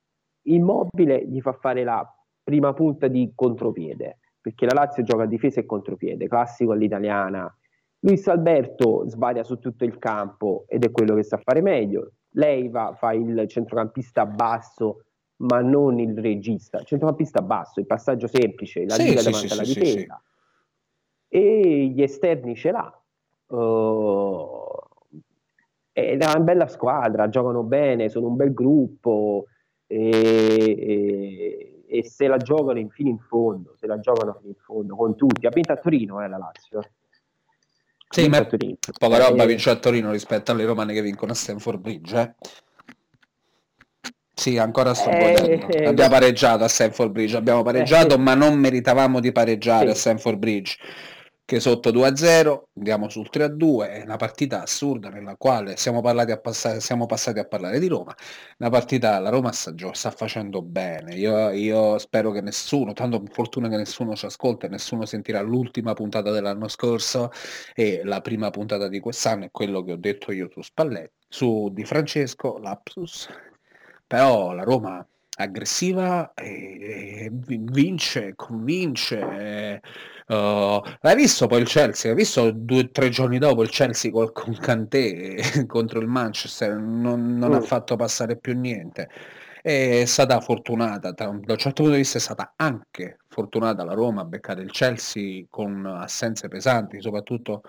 Immobile gli fa fare la prima punta di contropiede, perché la Lazio gioca a difesa e contropiede, classico all'italiana. Luis Alberto sbaglia su tutto il campo ed è quello che sa fare meglio. Leiva fa il centrocampista basso, ma non il regista. Centrocampista basso, il passaggio semplice, la Sì, gira sì, davanti sì, alla sì, difesa. E gli esterni ce l'ha. Uh, è una bella squadra, giocano bene, sono un bel gruppo e, e- e se la giocano fino in fondo, se la giocano fino in fondo con tutti. Ha vinto a Torino eh, la Lazio. Sì, ma a Torino. poca roba Eh, vince a Torino rispetto alle romane che vincono a Stanford Bridge, eh. Sì, ancora sto Eh, godendo. eh, Abbiamo pareggiato a Stanford Bridge, abbiamo pareggiato, Eh. ma non meritavamo di pareggiare Sì. a Stanford Bridge. Che sotto 2-0 andiamo sul 3-2, è una partita assurda nella quale siamo, a passare, siamo passati a parlare di Roma. Una partita, la Roma sta, sta facendo bene. Io, io spero che nessuno, tanto fortuna che nessuno ci ascolta nessuno sentirà l'ultima puntata dell'anno scorso e la prima puntata di quest'anno è quello che ho detto io su Spalletti, su Di Francesco, lapsus. Però la Roma aggressiva e, e vi- vince, convince. eh, uh, l'hai visto poi il Chelsea? Hai visto due o tre giorni dopo il Chelsea col, con Kanté contro il Manchester? Non, non ha Mm. fatto passare più niente. È stata fortunata, da un certo punto di vista è stata anche fortunata la Roma a beccare il Chelsea con assenze pesanti, soprattutto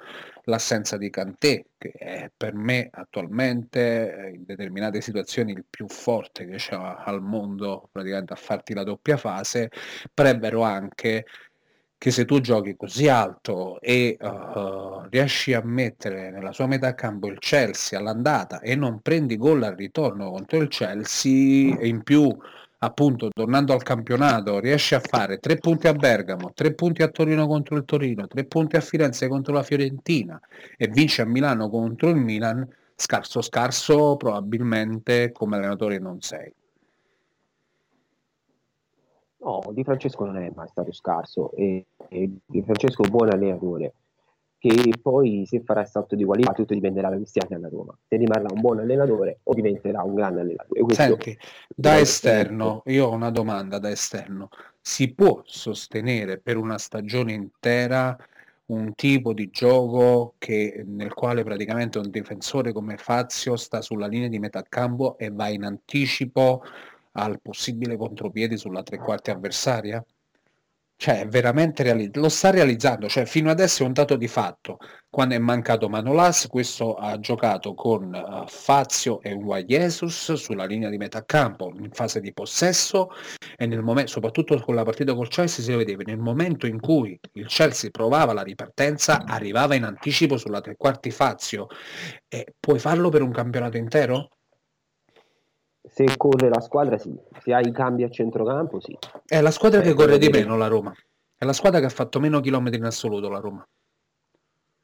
l'assenza di Kanté, che è per me attualmente eh, in determinate situazioni il più forte che c'è al mondo praticamente a farti la doppia fase, vero anche che se tu giochi così alto e uh, riesci a mettere nella sua metà campo il Chelsea all'andata e non prendi gol al ritorno contro il Chelsea e in più appunto tornando al campionato riesci a fare tre punti a Bergamo, tre punti a Torino contro il Torino, tre punti a Firenze contro la Fiorentina e vinci a Milano contro il Milan, scarso scarso probabilmente come allenatore non sei. No, Di Francesco non è mai stato scarso e, e Di Francesco è un buon allenatore che poi se farà salto di qualità tutto dipenderà da questi anni alla Roma. Se rimarrà un buon allenatore o diventerà un grande allenatore. Questo Senti, da esterno, io ho una domanda da esterno. Si può sostenere per una stagione intera un tipo di gioco che- nel quale praticamente un difensore come Fazio sta sulla linea di metà campo e va in anticipo al possibile contropiede sulla tre quarti avversaria? Cioè, veramente reali- lo sta realizzando, cioè fino adesso è un dato di fatto. Quando è mancato Manolas, questo ha giocato con eh, Fazio e Juan Jesus sulla linea di metà campo in fase di possesso e nel momento, soprattutto con la partita col Chelsea si vedeva nel momento in cui il Chelsea provava la ripartenza, arrivava in anticipo sulla tre quarti Fazio. E puoi farlo per un campionato intero? Se corre la squadra, sì. Se hai i cambi a centrocampo, sì. È la squadra che Eh, corre di meno, la Roma. È la squadra che ha fatto meno chilometri in assoluto, la Roma.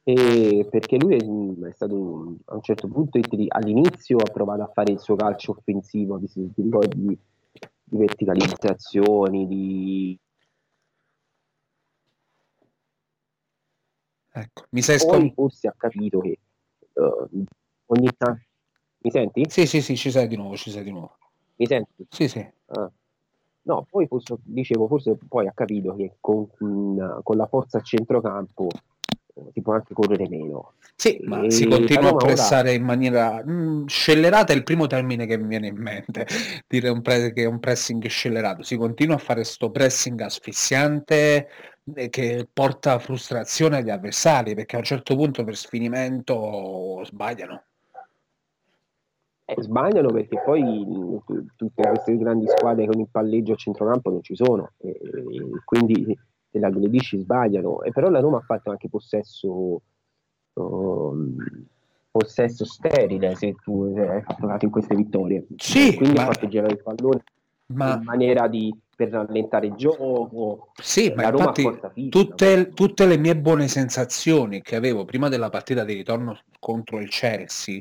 E perché lui è, mm, è stato un- a un certo punto all'inizio ha provato a fare il suo calcio offensivo, di, di, di verticalizzazioni, di Ecco, mi sei poi scom... forse ha capito che eh, ogni tanto mi senti? Sì, sì, sì, ci sei di nuovo, ci sei di nuovo. Mi senti? Sì, sì. Ah. No, poi forse, dicevo, forse poi ha capito che con, mm, con la forza a centrocampo eh, si può anche correre meno. Sì, ma E si continua a Roma ora- pressare in maniera mm, scellerata, è il primo termine che mi viene in mente, dire un pre- che è un pressing scellerato. Si continua a fare sto pressing asfissiante eh, che porta frustrazione agli avversari, perché a un certo punto per sfinimento sbagliano. Eh, sbagliano perché poi tutte queste grandi squadre con il palleggio a centrocampo non ci sono, e, e quindi se la aggredisci sbagliano. E però la Roma ha fatto anche possesso, um, possesso sterile se tu eh, hai fatto in queste vittorie. Sì, quindi ma- ha fatto girare il pallone Ma in maniera di per rallentare il gioco. Sì, ma infatti tutte, tutte le mie buone sensazioni che avevo prima della partita di ritorno contro il Chelsea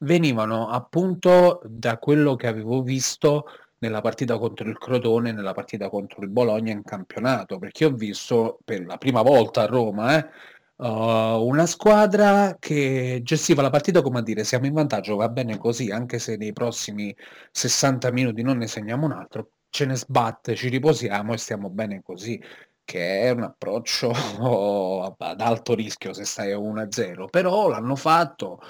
venivano appunto da quello che avevo visto nella partita contro il Crotone, nella partita contro il Bologna in campionato, perché ho visto per la prima volta a Roma eh, uh, una squadra che gestiva la partita come a dire siamo in vantaggio, va bene così, anche se nei prossimi 60 minuti non ne segniamo un altro, ce ne sbatte, ci riposiamo e stiamo bene così, che è un approccio ad alto rischio se stai a 1-0, però l'hanno fatto.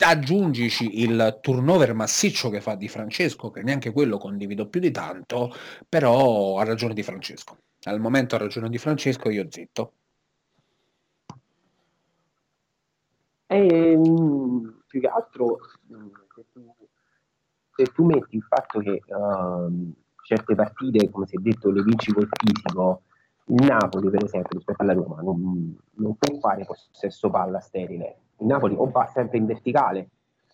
Aggiungici il turnover massiccio che fa Di Francesco, che neanche quello condivido più di tanto, però ha ragione Di Francesco. Al momento ha ragione Di Francesco, io zitto. E, mh, più che altro, se tu, se tu metti il fatto che ehm, certe partite, come si è detto, le vinci col fisico Il Napoli, per esempio, rispetto alla Roma, non, non può fare possesso palla sterile. Il Napoli o va sempre in verticale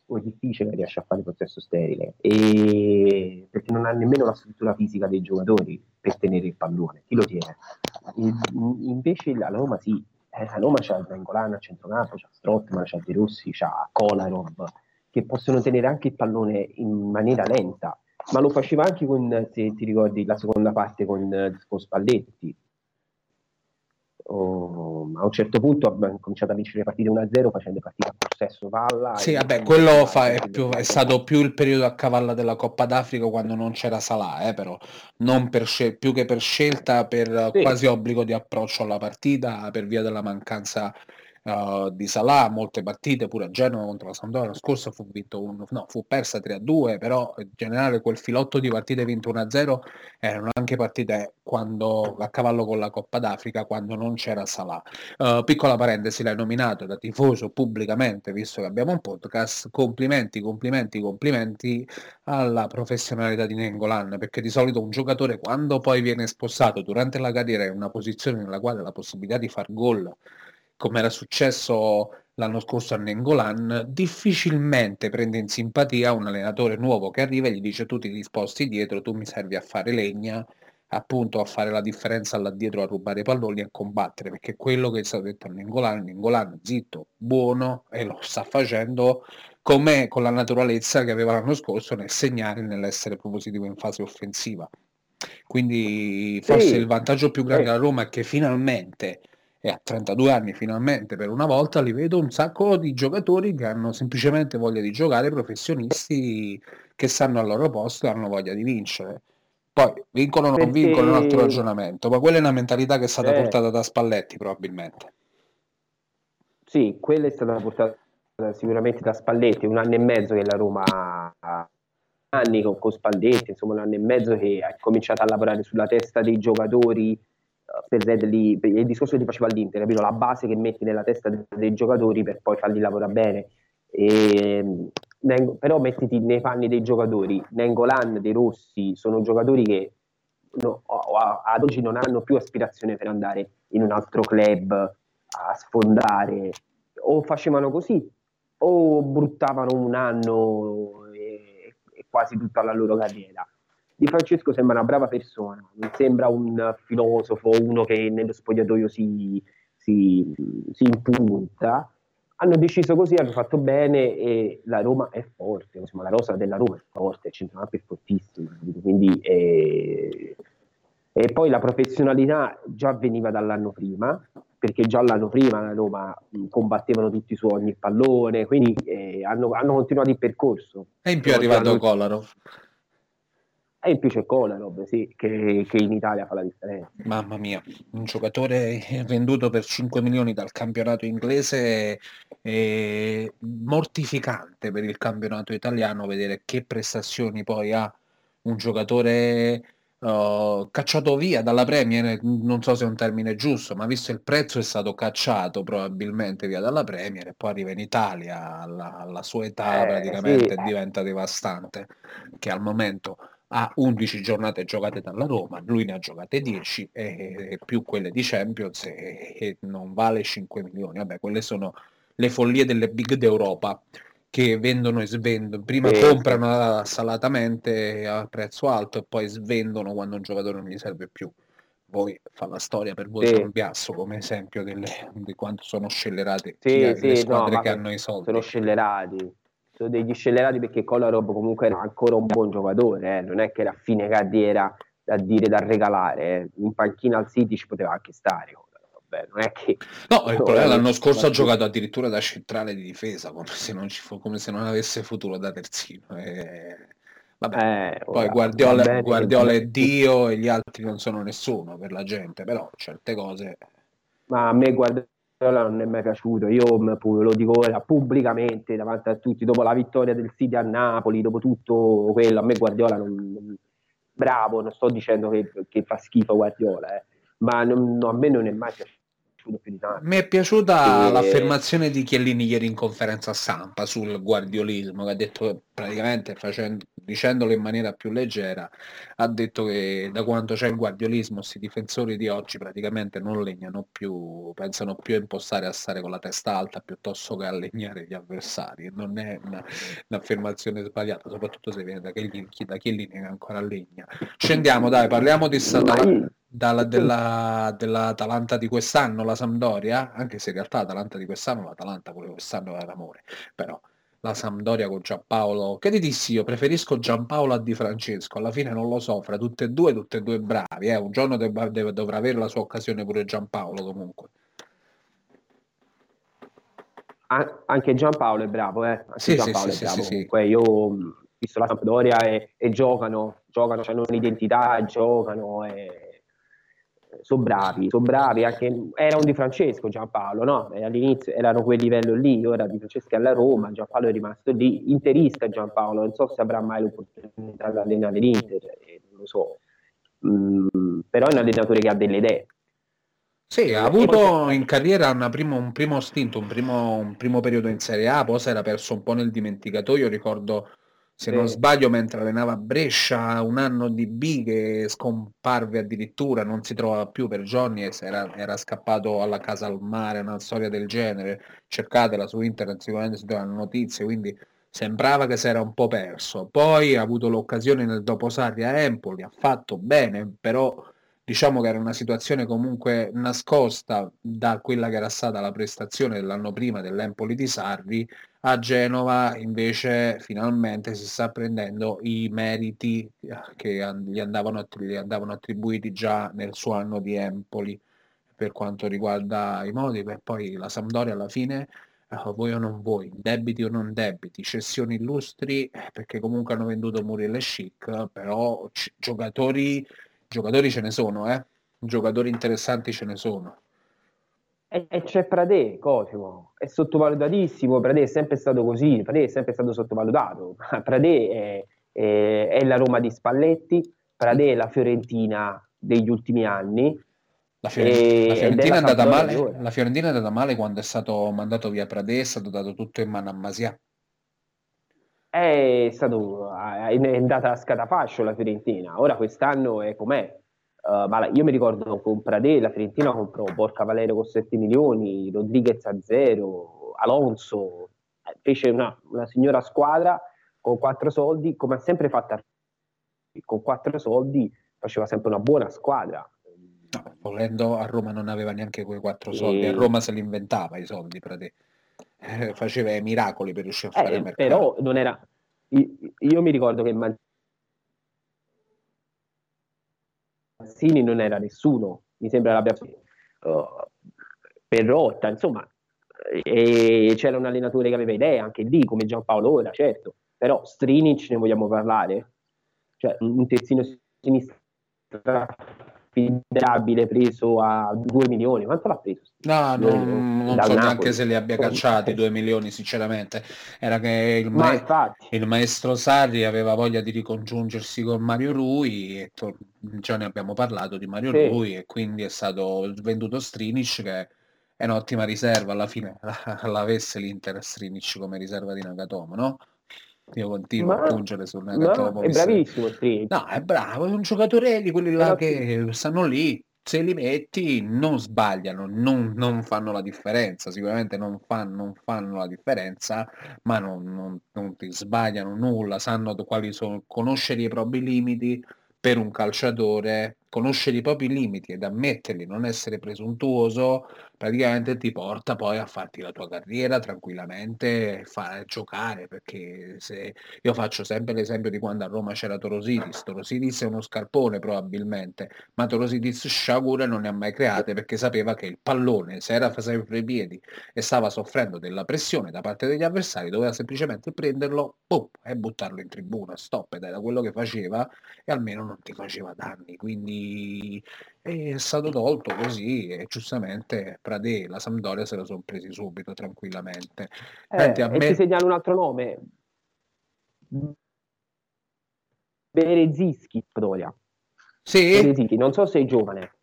o è difficile riesce a fare possesso sterile e perché non ha nemmeno la struttura fisica dei giocatori per tenere il pallone. Chi lo tiene? E, invece la Roma sì, eh, la Roma c'ha il Bengolan a c'ha Strottman, c'ha De Rossi, c'ha Kolarov che possono tenere anche il pallone in maniera lenta ma lo faceva anche con, se ti ricordi, la seconda parte con, con Spalletti. Oh, a un certo punto ha cominciato a vincere le partite 1-0 facendo partite a possesso palla. Sì, vabbè, quello fa, è, più, è, stato più il periodo a cavallo della Coppa d'Africa quando non c'era Salah, eh, però non per scel- più che per scelta, per sì. quasi obbligo di approccio alla partita per via della mancanza uh, di Salah, molte partite, pure a Genova contro la Sampdoria l'anno scorso fu, vinto un, no, fu persa 3-2, però in generale quel filotto di partite vinte 1-0 erano anche partite quando, a cavallo con la Coppa d'Africa quando non c'era Salah. Uh, piccola parentesi, l'hai nominato da tifoso pubblicamente, visto che abbiamo un podcast, complimenti, complimenti, complimenti alla professionalità di Nengolan, perché di solito un giocatore quando poi viene spostato durante la carriera in una posizione nella quale la possibilità di far gol come era successo l'anno scorso a Nengolan, difficilmente prende in simpatia un allenatore nuovo che arriva e gli dice tu ti risposti dietro, tu mi servi a fare legna, appunto a fare la differenza là dietro, a rubare i palloni e a combattere, perché quello che è stato detto a Nengolan, Nengolan zitto, buono e lo sta facendo come con la naturalezza che aveva l'anno scorso nel segnare e nell'essere propositivo in fase offensiva. Quindi forse sì. il vantaggio più grande della Roma è che finalmente e a 32 anni finalmente per una volta li vedo un sacco di giocatori che hanno semplicemente voglia di giocare, professionisti che stanno al loro posto e hanno voglia di vincere. Poi vincono o non Perché... vincono è un altro ragionamento, ma quella è una mentalità che è stata eh. portata da Spalletti probabilmente. Sì, quella è stata portata sicuramente da Spalletti, un anno e mezzo che la Roma ha anni con, con Spalletti, insomma un anno e mezzo che ha cominciato a lavorare sulla testa dei giocatori per Redley, per il discorso che ti faceva all'Inter, capito? la base che metti nella testa dei giocatori per poi farli lavorare bene. E, però mettiti nei panni dei giocatori, Nengolan, De Rossi, sono giocatori che no, ad oggi non hanno più aspirazione per andare in un altro club a sfondare, o facevano così, o bruttavano un anno e, e quasi tutta la loro carriera. Di Francesco sembra una brava persona, non sembra un filosofo, uno che nello spogliatoio si, si, si impunta. Hanno deciso così, hanno fatto bene e la Roma è forte, insomma la rosa della Roma è forte, il centrocampo è fortissimo, quindi eh, e poi la professionalità già veniva dall'anno prima, perché già l'anno prima la Roma combattevano tutti su ogni pallone, quindi eh, hanno, hanno, continuato il percorso. E in più è arrivato hanno... Kolarov. E in più c'è Kolarov, sì, che, che, in Italia fa la differenza. Mamma mia, un giocatore venduto per 5 milioni dal campionato inglese è mortificante per il campionato italiano vedere che prestazioni poi ha un giocatore uh, cacciato via dalla Premier, non so se è un termine giusto, ma visto il prezzo è stato cacciato probabilmente via dalla Premier e poi arriva in Italia alla, alla sua età eh, praticamente sì. diventa devastante, che al momento ha 11 giornate giocate dalla Roma, lui ne ha giocate 10 e più quelle di Champions e, e non vale 5 milioni. Vabbè, quelle sono le follie delle big d'Europa che vendono e svendono, prima eh, comprano salatamente a prezzo alto e poi svendono quando un giocatore non gli serve più. Voi fa la storia per voi sì. un biasso come esempio delle, di quanto sono scellerate sì, sì, le squadre no, che hanno i soldi. Sono scellerati sono degli scellerati perché Kolarov comunque era ancora un buon giocatore, eh? non è che era a fine carriera da dire da regalare, eh? in panchina al City ci poteva anche stare. Vabbè, non è che... No, il problema l'anno scorso ha giocato addirittura da centrale di difesa, come se non, ci fu, come se non avesse futuro da terzino. E... Vabbè, eh, poi Guardiola, Guardiola è Dio e gli altri non sono nessuno per la gente, però certe cose... Ma a me Guardiola non è mai piaciuto. Io lo dico ora pubblicamente davanti a tutti, dopo la vittoria del City a Napoli, dopo tutto quello, a me Guardiola non, bravo, non sto dicendo che, che fa schifo Guardiola, eh, ma non, no, a me non è mai piaciuto più di tanto. Mi è piaciuta e... l'affermazione di Chiellini ieri in conferenza stampa sul guardiolismo, che ha detto praticamente facendo, dicendolo in maniera più leggera, ha detto che da quando c'è il guardiolismo, questi difensori di oggi praticamente non legnano più, pensano più a impostare a stare con la testa alta piuttosto che a legnare gli avversari. Non è una, un'affermazione sbagliata, soprattutto se viene da chi, da chi che ancora legna. Scendiamo, dai, parliamo di Satala, dalla, della, dell'Atalanta di quest'anno, la Sampdoria, anche se in realtà l'Atalanta di quest'anno, l'Atalanta pure quest'anno era l'amore, però la Sampdoria con Giampaolo. Che ti dissi io? Preferisco Giampaolo a Di Francesco. Alla fine non lo so, fra tutte e due, tutte e due bravi. Eh. Un giorno debba, deve, dovrà avere la sua occasione pure Giampaolo comunque. anche Giampaolo è bravo, eh. Anche sì, Giampaolo sì, è bravo. Sì, sì, io ho visto la Sampdoria e, e giocano, giocano, hanno un'identità, giocano e sono bravi, sono bravi, anche, era un Di Francesco Giampaolo, no? All'inizio erano quel livello lì, ora Di Francesco è alla Roma, Giampaolo è rimasto lì, interista Giampaolo, non so se avrà mai l'opportunità di allenare l'Inter, eh, non lo so, mm, però è un allenatore che ha delle idee. Sì, ha avuto in carriera primo, un primo stinto, un primo, un primo periodo in Serie A, poi si era perso un po' nel dimenticatoio, ricordo se non sbaglio mentre allenava Brescia un anno di B che scomparve addirittura, non si trovava più per giorni e era, era scappato alla casa al mare, una storia del genere, cercatela su internet, sicuramente si trovano notizie, quindi sembrava che si era un po' perso. Poi ha avuto l'occasione nel dopo Sarri a Empoli, ha fatto bene, però diciamo che era una situazione comunque nascosta da quella che era stata la prestazione dell'anno prima dell'Empoli di Sarri. A Genova invece finalmente si sta prendendo i meriti eh, che gli andavano, gli andavano attribuiti già nel suo anno di Empoli per quanto riguarda i modi, e poi la Sampdoria alla fine eh, voi o non voi, debiti o non debiti, cessioni illustri, eh, perché comunque hanno venduto Muriel e Chic, però c- giocatori, giocatori ce ne sono, eh? giocatori interessanti ce ne sono. E, c'è Pradè, Cosimo, è sottovalutatissimo, Pradè è sempre stato così, Pradè è sempre stato sottovalutato, Pradè è, è, è la Roma di Spalletti, Pradè è la Fiorentina degli ultimi anni, la, Fiore... la, Fiorentina male, la, Fiorentina è andata male, quando è stato mandato via Pradè, è stato dato tutto in mano a Masia. È, stato, è andata a scatafascio la Fiorentina, ora quest'anno è com'è, Uh, ma io mi ricordo con Pradè, la Fiorentina comprò Porca Valerio con 7 milioni, Rodriguez a zero, Alonso, eh, fece una, una, signora squadra con quattro soldi, come ha sempre fatto con quattro soldi faceva sempre una buona squadra. No, volendo a Roma non aveva neanche quei quattro soldi, e... a Roma se li inventava i soldi Pradè, eh, faceva i miracoli per riuscire a fare eh, mercato. Però non era... Io, io mi ricordo che Mazzini non era nessuno, mi sembra l'abbia uh, per rotta, insomma, e c'era un allenatore che aveva idee anche lì, come Giampaolo ora, certo, però Strinic ne vogliamo parlare? Cioè, un terzino sinistro affidabile preso a 2 milioni. Quanto l'ha preso? No, non, non so Napoli. neanche se li abbia cacciati 2 milioni, sinceramente. Era che il, ma il, maestro Sarri aveva voglia di ricongiungersi con Mario Rui e to- già ne abbiamo parlato di Mario sì. Rui e quindi è stato venduto Strinic che è un'ottima riserva alla fine l'avesse l'Inter Strinic come riserva di Nagatomo, no? Io continuo ma, a pungere sul Nagatomo. È bravissimo Strinic. No, è bravo, è un giocatore di quelli là che stanno lì, se li metti non sbagliano, non, non fanno la differenza, sicuramente non, fan, non fanno la differenza, ma non, non, non, ti sbagliano nulla, sanno quali sono, conoscere i propri limiti per un calciatore conoscere i propri limiti ed ammetterli, non essere presuntuoso, praticamente ti porta poi a farti la tua carriera tranquillamente, fare giocare, perché se io faccio sempre l'esempio di quando a Roma c'era Torosidis, Torosidis è uno scarpone probabilmente, ma Torosidis sciagure non ne ha mai create perché sapeva che il pallone, se era sempre ai piedi e stava soffrendo della pressione da parte degli avversari, doveva semplicemente prenderlo boom, e buttarlo in tribuna, stop, ed era quello che faceva e almeno non ti faceva danni, quindi è stato tolto così e giustamente Pradè la Sampdoria se lo sono presi subito tranquillamente. Eh, Senti, a me... ti segnalo un altro nome. Berezischi, Sampdoria. Sì? Berezischi, non so se è giovane.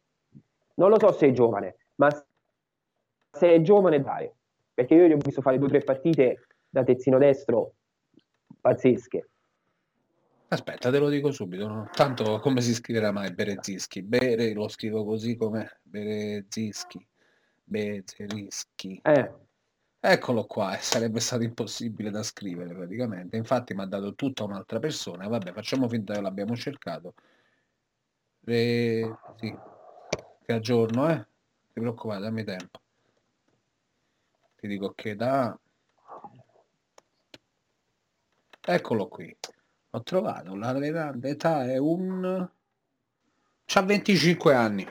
Non lo so se è giovane, ma se è giovane dai. Perché io gli ho visto fare due o tre partite da terzino destro pazzesche. Aspetta, te lo dico subito, tanto come si scriverà mai Berezischi? Bere lo scrivo così come Berezischi, Bezerischi. Eh, Eccolo qua, e sarebbe stato impossibile da scrivere praticamente. Infatti mi ha dato tutta un'altra persona. Vabbè, facciamo finta che l'abbiamo cercato. Re... Sì. Che aggiorno, eh? Ti preoccupare, dammi tempo. Ti dico che da... Eccolo qui. Ho trovato, la grande età è un... C'ha 25 anni.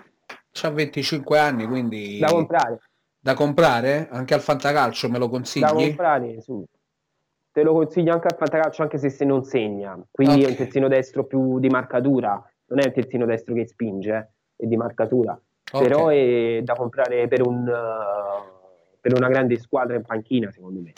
C'ha 25 anni, quindi... da comprare. Da comprare? Anche al fantacalcio me lo consigli? Da comprare, su. Te lo consiglio anche al fantacalcio anche se, se non segna. Quindi è un terzino destro più di marcatura. Non è un terzino destro che spinge, eh, è di marcatura. Ok. Però è da comprare per, un, eh, per una grande squadra in panchina, secondo me.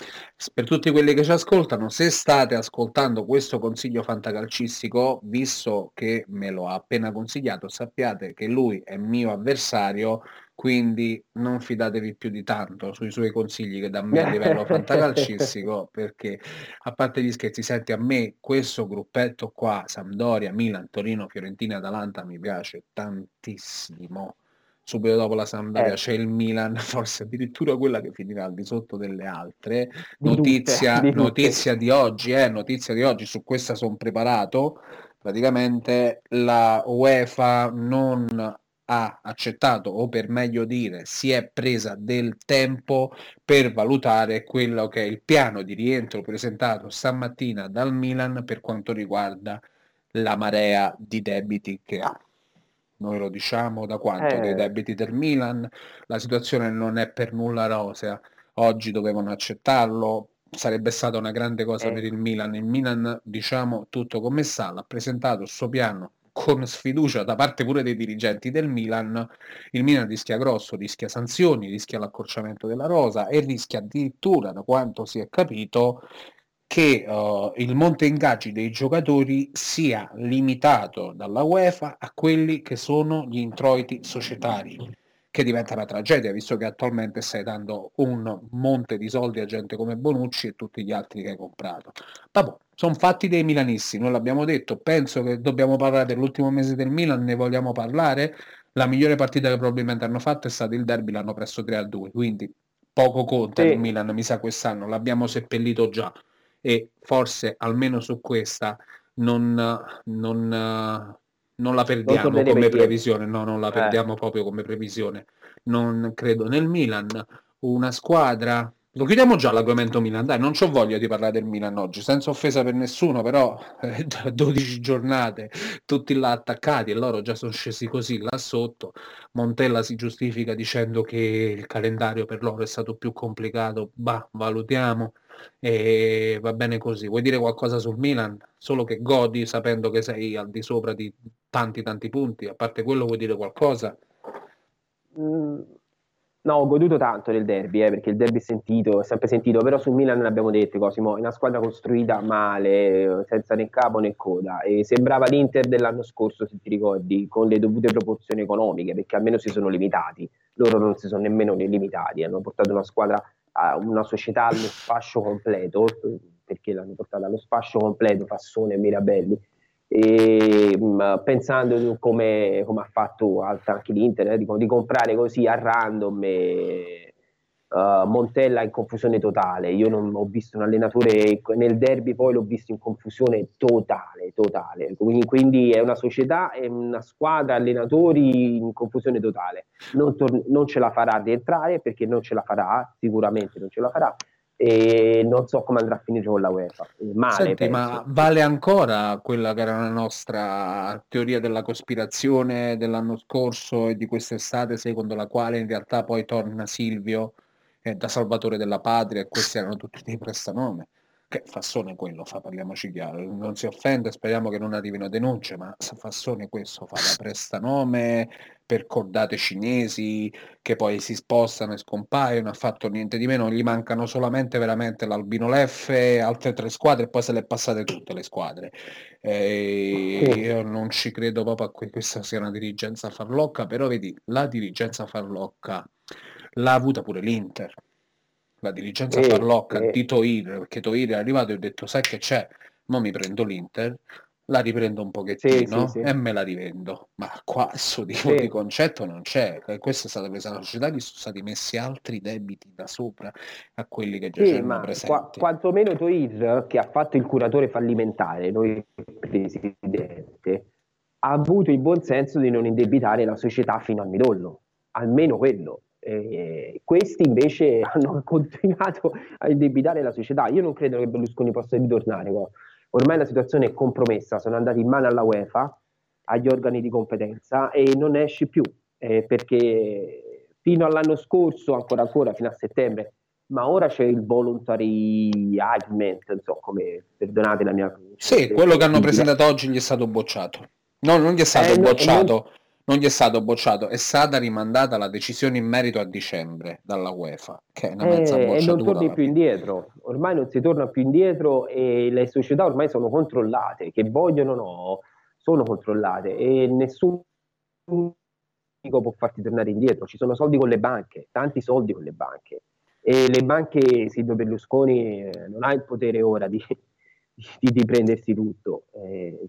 Per tutti quelli che ci ascoltano, se state ascoltando questo consiglio fantacalcistico, visto che me lo ha appena consigliato, sappiate che lui è mio avversario, quindi non fidatevi più di tanto sui suoi consigli che dà me a livello fantacalcistico, perché a parte gli scherzi, senti, a me questo gruppetto qua, Sampdoria, Milan, Torino, Fiorentina, Atalanta, mi piace tantissimo. Subito dopo la Sampdoria Eh. c'è il Milan, forse addirittura quella che finirà al di sotto delle altre. Di tutte, Notizia, di tutte. notizia di oggi, eh, notizia di oggi, su questa sono preparato. Praticamente la UEFA non ha accettato, o per meglio dire, si è presa del tempo per valutare quello che è il piano di rientro presentato stamattina dal Milan per quanto riguarda la marea di debiti che ha. Noi lo diciamo da quanto Eh. dei debiti del Milan, la situazione non è per nulla rosea. Oggi dovevano accettarlo, sarebbe stata una grande cosa Eh. per il Milan. Il Milan, diciamo tutto come sta, l'ha presentato il suo piano con sfiducia da parte pure dei dirigenti del Milan. Il Milan rischia grosso, rischia sanzioni, rischia l'accorciamento della rosa e rischia addirittura, da quanto si è capito, che eh, il monte ingaggi dei giocatori sia limitato dalla UEFA a quelli che sono gli introiti societari, che diventa una tragedia, visto che attualmente stai dando un monte di soldi a gente come Bonucci e tutti gli altri che hai comprato. Vabbè, sono fatti dei milanisti, noi l'abbiamo detto, penso che dobbiamo parlare dell'ultimo mese del Milan, ne vogliamo parlare. La migliore partita che probabilmente hanno fatto è stata il derby, l'hanno preso 3-2, quindi poco conta Sì. il Milan, mi sa quest'anno, l'abbiamo seppellito già e forse almeno su questa non, non, non la perdiamo torneremo come previsione, no, non la Eh. perdiamo proprio come previsione. Non credo nel Milan, una squadra. Lo chiudiamo già l'argomento Milan, dai, non ho voglia di parlare del Milan oggi, senza offesa per nessuno, però eh, 12 giornate, tutti là attaccati e loro già sono scesi così là sotto. Montella si giustifica dicendo che il calendario per loro è stato più complicato, bah, valutiamo e va bene così. Vuoi dire qualcosa sul Milan? Solo che godi sapendo che sei al di sopra di tanti tanti punti, a parte quello vuoi dire qualcosa? Mm, No, ho goduto tanto del derby, eh, perché il derby è sentito, è sempre sentito, però sul Milan ne abbiamo detto, Cosimo, è una squadra costruita male, senza né capo né coda, e sembrava l'Inter dell'anno scorso, se ti ricordi, con le dovute proporzioni economiche, perché almeno si sono limitati, loro non si sono nemmeno limitati, hanno portato una squadra, una società allo sfascio completo, perché l'hanno portata allo sfascio completo, Fassone e Mirabelli, e mh, pensando in come, come ha fatto anche l'Inter eh, di, di comprare così a random e, uh, Montella in confusione totale. Io non ho visto un allenatore nel derby poi l'ho visto in confusione totale totale. Quindi, quindi è una società è una squadra allenatori in confusione totale. Non, tor- non ce la farà ad entrare perché non ce la farà sicuramente non ce la farà e non so come andrà a finire con la UEFA. Male Senti, ma vale ancora quella che era la nostra teoria della cospirazione dell'anno scorso e di quest'estate, secondo la quale in realtà poi torna Silvio eh, da Salvatore della Patria e questi erano tutti dei prestanome? Che Fassone quello fa, parliamoci chiaro, non si offende, speriamo che non arrivino denunce, ma Fassone questo fa da prestanome per cordate cinesi che poi si spostano e scompaiono, ha fatto niente di meno, gli mancano solamente veramente l'Albino Leffe, altre tre squadre e poi se le passate tutte le squadre. E io non ci credo proprio a que- questa sia una dirigenza farlocca, però vedi, la dirigenza farlocca l'ha avuta pure l'Inter. La dirigenza Sì, farlocca sì. di Toir, perché Toir è arrivato e ho detto, sai che c'è? Mo mi prendo l'Inter, la riprendo un pochettino sì, sì, sì. e me la rivendo. Ma qua questo tipo di concetto non c'è. Questa è stata presa la società che sono stati messi altri debiti da sopra a quelli che già c'erano presenti. Qua, quantomeno Toir, che ha fatto il curatore fallimentare, noi presidente, ha avuto il buon senso di non indebitare la società fino al midollo. Almeno quello. Eh, questi invece hanno continuato a indebitare la società. Io non credo che Berlusconi possa ritornare. No? Ormai la situazione è compromessa, sono andati in mano alla UEFA, agli organi di competenza e non ne esce più eh, perché fino all'anno scorso, ancora ancora fino a settembre, ma ora c'è il voluntary agreement, non so come, perdonate la mia... Sì, quello che hanno presentato oggi gli è stato bocciato. No, non gli è stato eh, bocciato. Non non gli è stato bocciato, è stata rimandata la decisione in merito a dicembre dalla UEFA, che è una mezza eh, E non torni più indietro, ormai non si torna più indietro e le società ormai sono controllate, che vogliono o no, sono controllate. E nessun può farti tornare indietro, ci sono soldi con le banche, tanti soldi con le banche. E le banche, Silvio Berlusconi eh, non ha il potere ora di, di, di prendersi tutto, eh,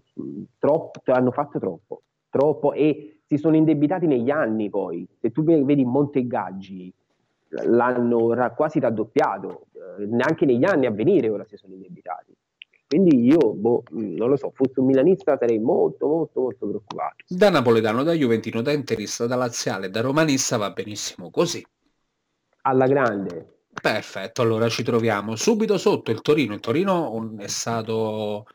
troppo, hanno fatto troppo, troppo. E si sono indebitati negli anni poi. Se tu vedi Montegaggi, l'hanno quasi raddoppiato, eh, neanche negli anni a venire ora si sono indebitati. Quindi io, boh, non lo so, fossi un milanista sarei molto, molto, molto preoccupato. Da napoletano, da juventino, da interista, da laziale, da romanista va benissimo così. Alla grande. Perfetto, allora ci troviamo subito sotto il Torino. Il Torino è stato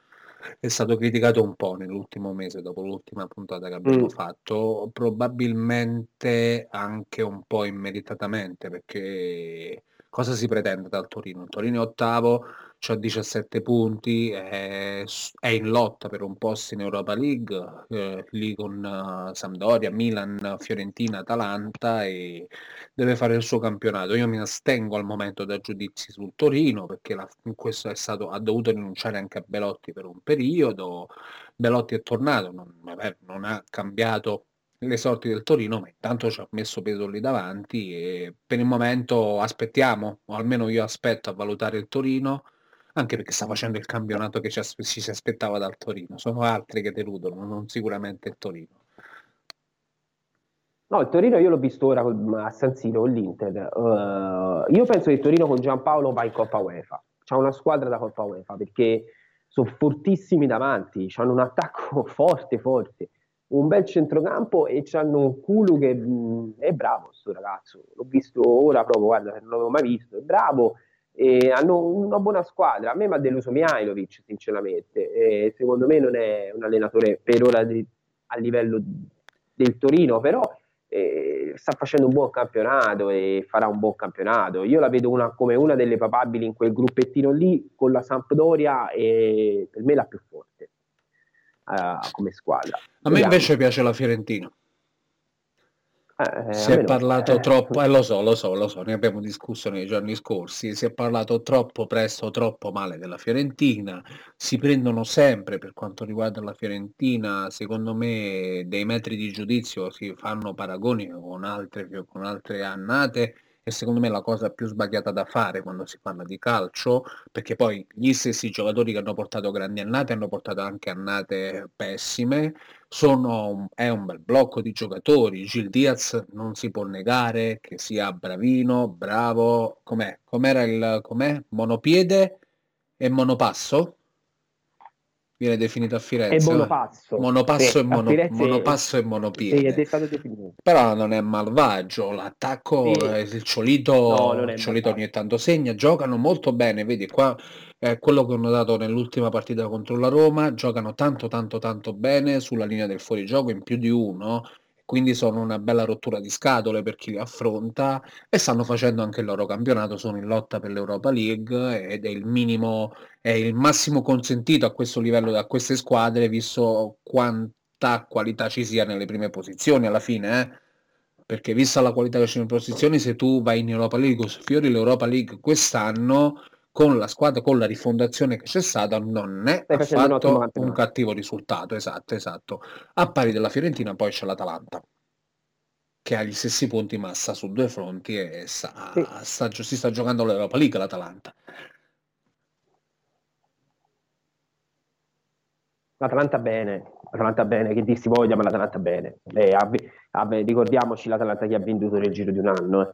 è stato criticato un po' nell'ultimo mese, dopo l'ultima puntata che abbiamo mm. fatto, probabilmente anche un po' immeritatamente, perché cosa si pretende dal Torino? Il Torino è ottavo, ha 17 punti, è, è, in lotta per un posto in Europa League, eh, lì con uh, Sampdoria, Milan, Fiorentina, Atalanta e deve fare il suo campionato. Io mi astengo al momento da giudizi sul Torino perché la, questo è stato, ha dovuto rinunciare anche a Belotti per un periodo, Belotti è tornato, non, vabbè, non ha cambiato le sorti del Torino, ma intanto ci ha messo peso lì davanti e per il momento aspettiamo, o almeno io aspetto a valutare il Torino anche perché sta facendo il campionato che ci, ci si aspettava dal Torino. Sono altri che deludono, non sicuramente il Torino. No, il Torino io l'ho visto ora a San Siro con l'Inter. Uh, io penso che il Torino con Giampaolo va in Coppa UEFA. C'ha una squadra da Coppa UEFA perché sono fortissimi davanti, hanno un attacco forte, forte, un bel centrocampo e hanno un culo che mh, mm, è bravo questo ragazzo. L'ho visto ora proprio, guarda, non l'avevo mai visto, è bravo e hanno una buona squadra. A me mi ha deluso Mihailovic, sinceramente. E secondo me non è un allenatore per ora di, a livello del Torino, però eh, sta facendo un buon campionato e farà un buon campionato. Io la vedo una, come una delle papabili in quel gruppettino lì con la Sampdoria e per me la più forte uh, come squadra. A me invece piace la Fiorentina. Eh, si è parlato eh. troppo, eh, lo so, lo so, lo so, ne abbiamo discusso nei giorni scorsi, si è parlato troppo presto, troppo male della Fiorentina, si prendono sempre per quanto riguarda la Fiorentina, secondo me dei metri di giudizio si fanno paragoni con altre, con altre annate e secondo me la cosa più sbagliata da fare quando si parla di calcio, perché poi gli stessi giocatori che hanno portato grandi annate hanno portato anche annate pessime, sono, è un bel blocco di giocatori, Gil Diaz non si può negare che sia bravino, bravo, com'è? Com'era il com'è? monopiede e monopasso? Viene definito a Firenze. È monopasso. Monopasso, sì, e, mono, monopasso e monopiede. Sì, Però non è malvagio, l'attacco, sì. Eh, il Ciolito, no, il Ciolito ogni tanto segna, giocano molto bene, vedi qua è quello che ho notato nell'ultima partita contro la Roma, giocano tanto tanto tanto bene sulla linea del fuorigioco in più di uno quindi sono una bella rottura di scatole per chi li affronta e stanno facendo anche il loro campionato, sono in lotta per l'Europa League ed è il minimo, è il massimo consentito a questo livello da queste squadre, visto quanta qualità ci sia nelle prime posizioni alla fine, eh? perché vista la qualità che c'è nelle posizioni, se tu vai in Europa League o sfiori l'Europa League quest'anno, con la squadra, con la rifondazione che c'è stata, non è affatto un, un cattivo risultato. Esatto, esatto. A pari della Fiorentina poi c'è l'Atalanta che ha gli stessi punti massa su due fronti e sta, sì. sta, si sta giocando l'Europa League l'Atalanta. L'Atalanta bene, l'Atalanta bene, che dir si voglia, ma l'Atalanta bene. Eh, ha, ha, ricordiamoci l'Atalanta che ha venduto nel giro di un anno. Eh.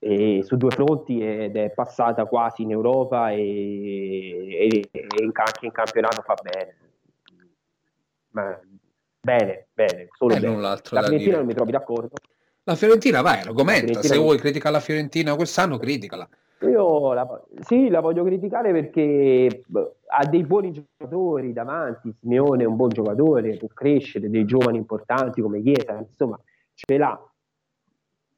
Su due fronti ed è passata quasi in Europa e, e, e in, anche in campionato fa bene. Ma, bene, bene, solo eh, bene. La Fiorentina non mi trovi d'accordo. La Fiorentina, vai, argomenta. Se vuoi criticare la Fiorentina quest'anno, criticala. Io la, sì, la voglio criticare perché ha dei buoni giocatori davanti. Simeone è un buon giocatore, può crescere, dei giovani importanti come Chiesa, insomma, ce l'ha.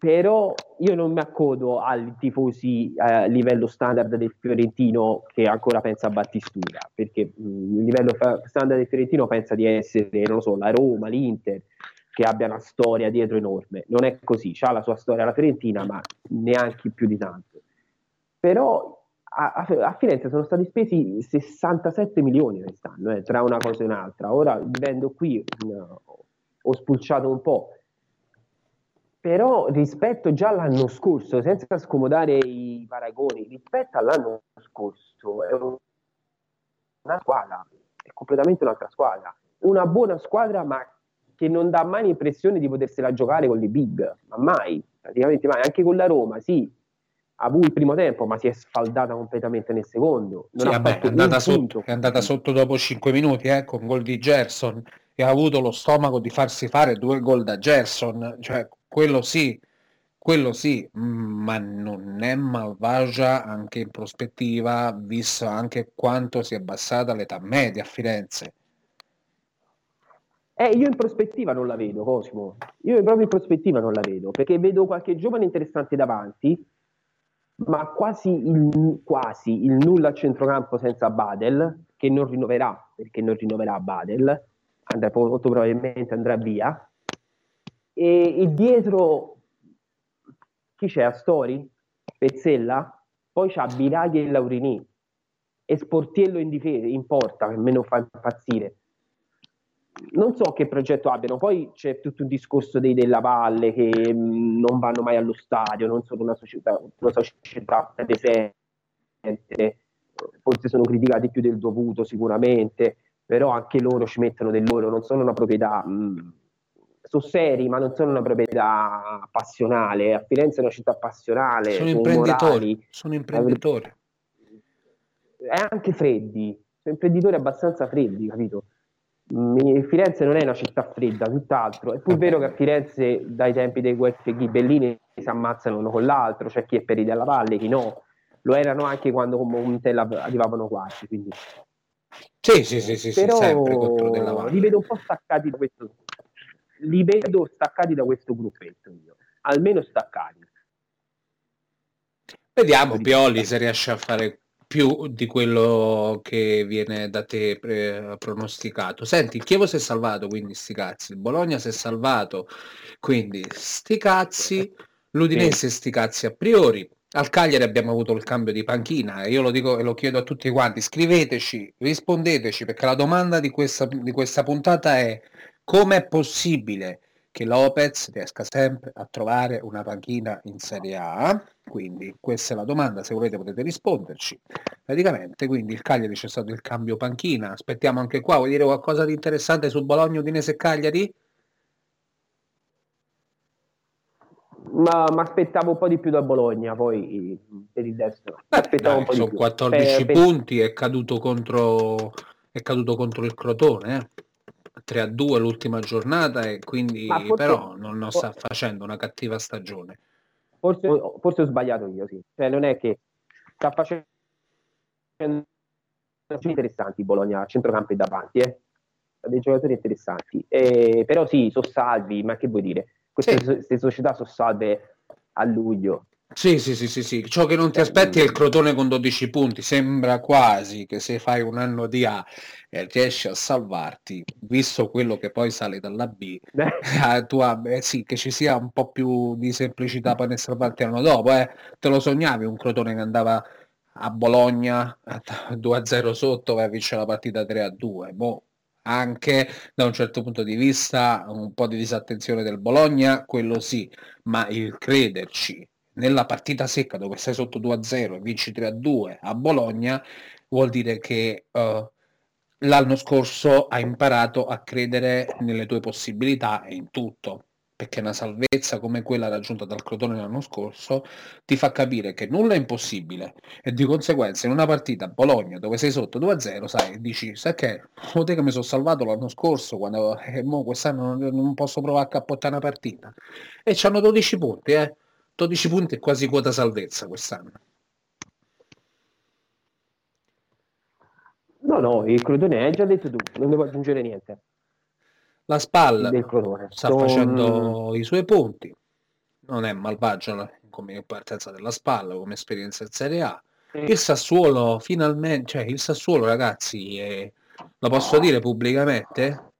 Però io non mi accodo ai tifosi eh, a livello standard del Fiorentino che ancora pensa a Battistura, perché mh, il livello standard del Fiorentino pensa di essere, non lo so, la Roma, l'Inter, che abbia una storia dietro enorme. Non è così, ha la sua storia la Fiorentina, ma neanche più di tanto però a, a, Firenze sono stati spesi 67 milioni quest'anno, eh, tra una cosa e un'altra. Ora vivendo qui no, ho spulciato un po', però rispetto già all'anno scorso, senza scomodare i paragoni, rispetto all'anno scorso è una squadra, è completamente un'altra squadra. Una buona squadra, ma che non dà mai l'impressione di potersela giocare con le big, ma mai, praticamente mai, anche con la Roma, sì, ha avuto il primo tempo, ma si è sfaldata completamente nel secondo. Sì, vabbè, è, andata sotto, è, andata sotto, dopo 5 minuti eh, con gol di Gerson e ha avuto lo stomaco di farsi fare due gol da Gerson. Cioè, quello sì, quello sì, mm, ma non è malvagia anche in prospettiva, visto anche quanto si è abbassata l'età media a Firenze. Eh, io in prospettiva non la vedo, Cosimo. Io proprio in prospettiva non la vedo, perché vedo qualche giovane interessante davanti, ma quasi il, quasi il nulla a centrocampo senza Badel, che non rinnoverà, perché non rinnoverà Badel, andrà, molto probabilmente andrà via. E, e dietro chi c'è? Astori? Pezzella? Poi c'ha Biraghi e Laurini e Sportiello in difesa, in porta, che a me non fa impazzire non so che progetto abbiano, poi c'è tutto il discorso dei della Valle che mh, mm, non vanno mai allo stadio, non sono una società, una società presente, forse sono criticati più del dovuto sicuramente, però anche loro ci mettono del loro, non sono una proprietà, mh, mm, sono seri ma non sono una proprietà passionale, a Firenze è una città passionale, sono imprenditori, morali, sono imprenditori. È anche freddi, sono imprenditori abbastanza freddi, capito? Firenze non è una città fredda, tutt'altro. È pur vero che a Firenze, dai tempi dei guelfi ghibellini, si ammazzano uno con l'altro, c'è chi è ferito alla valle, chi no. Lo erano anche quando come Montella arrivavano quasi. Quindi. Sì, sì, sì, sì, Però sì, sempre contro della valle. Li vedo un po' staccati da questo. Li vedo staccati da questo gruppetto io. Almeno staccati. Vediamo Pioli se riesce a fare più di quello che viene da te pre- pronosticato. Senti, il Chievo si è salvato, quindi sti cazzi. Il Bologna si è salvato, quindi sti cazzi. L'Udinese sti cazzi a priori. Al Cagliari abbiamo avuto il cambio di panchina e io lo dico e lo chiedo a tutti quanti, scriveteci, rispondeteci perché la domanda di questa, di questa puntata è come è possibile che Lopez riesca sempre a trovare una panchina in Serie A. Quindi questa è la domanda, se volete potete risponderci. Praticamente, quindi il Cagliari c'è stato il cambio panchina. Aspettiamo anche qua, vuoi dire qualcosa di interessante su Bologna, Udinese e Cagliari? Ma mi aspettavo un po' di più da Bologna, poi per il destro. Aspettavo Dai, un po' sono di più. 14 per, punti, per... è caduto contro è caduto contro il Crotone. Eh? 3 a 2 l'ultima giornata e quindi forse, però non, non sta facendo una cattiva stagione. Forse, forse ho sbagliato io, sì. Cioè, non è che sta facendo interessanti Bologna a centrocampo e davanti, eh. dei giocatori interessanti. Eh, però sì, sono salvi, ma che vuoi dire? Queste, sì. queste società sono salve a luglio. Sì, sì, sì, sì, sì, ciò che non ti aspetti è il Crotone con 12 punti, sembra quasi che se fai un anno di A e riesci a salvarti, visto quello che poi sale dalla B, eh, tu eh, sì, che ci sia un po' più di semplicità per salvarti l'anno dopo, eh. te lo sognavi un Crotone che andava a Bologna 2-0 sotto vai a vincere la partita 3-2, boh, anche da un certo punto di vista un po' di disattenzione del Bologna, quello sì, ma il crederci nella partita secca dove sei sotto 2-0 e vinci 3-2 a Bologna, vuol dire che uh, l'anno scorso hai imparato a credere nelle tue possibilità e in tutto perché una salvezza come quella raggiunta dal Crotone l'anno scorso ti fa capire che nulla è impossibile e di conseguenza in una partita a Bologna dove sei sotto 2-0 sai dici sai che? Oh, te che mi sono salvato l'anno scorso quando eh, quest'anno non, non posso provare a cappottare una partita. E c'hanno 12 punti eh 12 punti è quasi quota salvezza quest'anno No, no, il Crotone hai già detto tu, non devo aggiungere niente. La spalla Del Crotone. sta Son- facendo i suoi punti, non è malvagio come partenza della spalla, come esperienza in Serie A. Il Sassuolo finalmente, cioè il Sassuolo ragazzi, è- lo posso dire pubblicamente,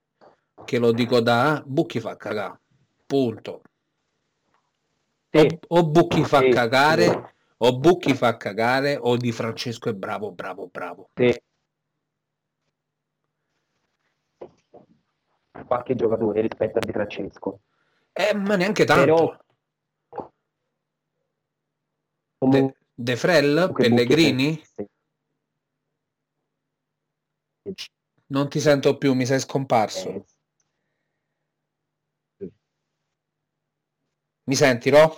che lo dico da Bucchi fa cagare, punto. O, Sì. o Bucchi fa Sì. cagare, o Bucchi fa cagare, o Di Francesco è bravo, bravo, bravo. Sì. Qualche giocatore rispetto a Di Francesco. Eh, ma neanche tanto. Però De, De Frel, Bucchi- Pellegrini? sì. Non ti sento più, mi sei scomparso. Mi senti, no?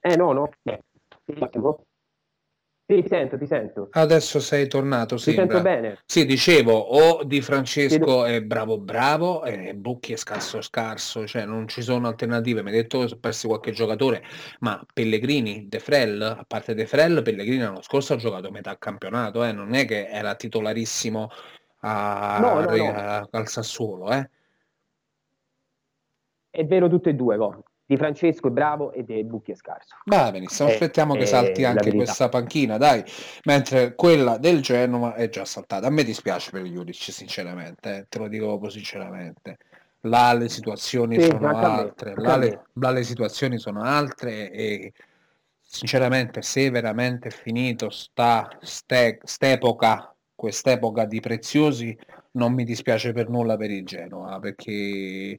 Eh no, no. Eh, Sì. Sì, ti sento, ti sento. Adesso sei tornato, Ti sembra. sento bene. Sì, dicevo, o Di Francesco è bravo bravo e Bucchi è scarso scarso, cioè non ci sono alternative. Mi hai detto che sono persi qualche giocatore, ma Pellegrini, De Frel, a parte De Frel, Pellegrini l'anno scorso ha giocato metà campionato, eh, non è che era titolarissimo a- No, no, no. al Sassuolo, eh. È vero tutte e due, go. Di Francesco è bravo e De Bucchi è scarso. Va benissimo, Eh, aspettiamo che eh, salti anche questa panchina, dai, mentre quella del Genova è già saltata. A me dispiace per Juric, sinceramente, eh, te lo dico proprio sinceramente. Là le situazioni Sì, sono altre, là le, là le situazioni sono altre e sinceramente se veramente è finito sta ste- st'epoca, quest'epoca di preziosi, non mi dispiace per nulla per il Genoa, perché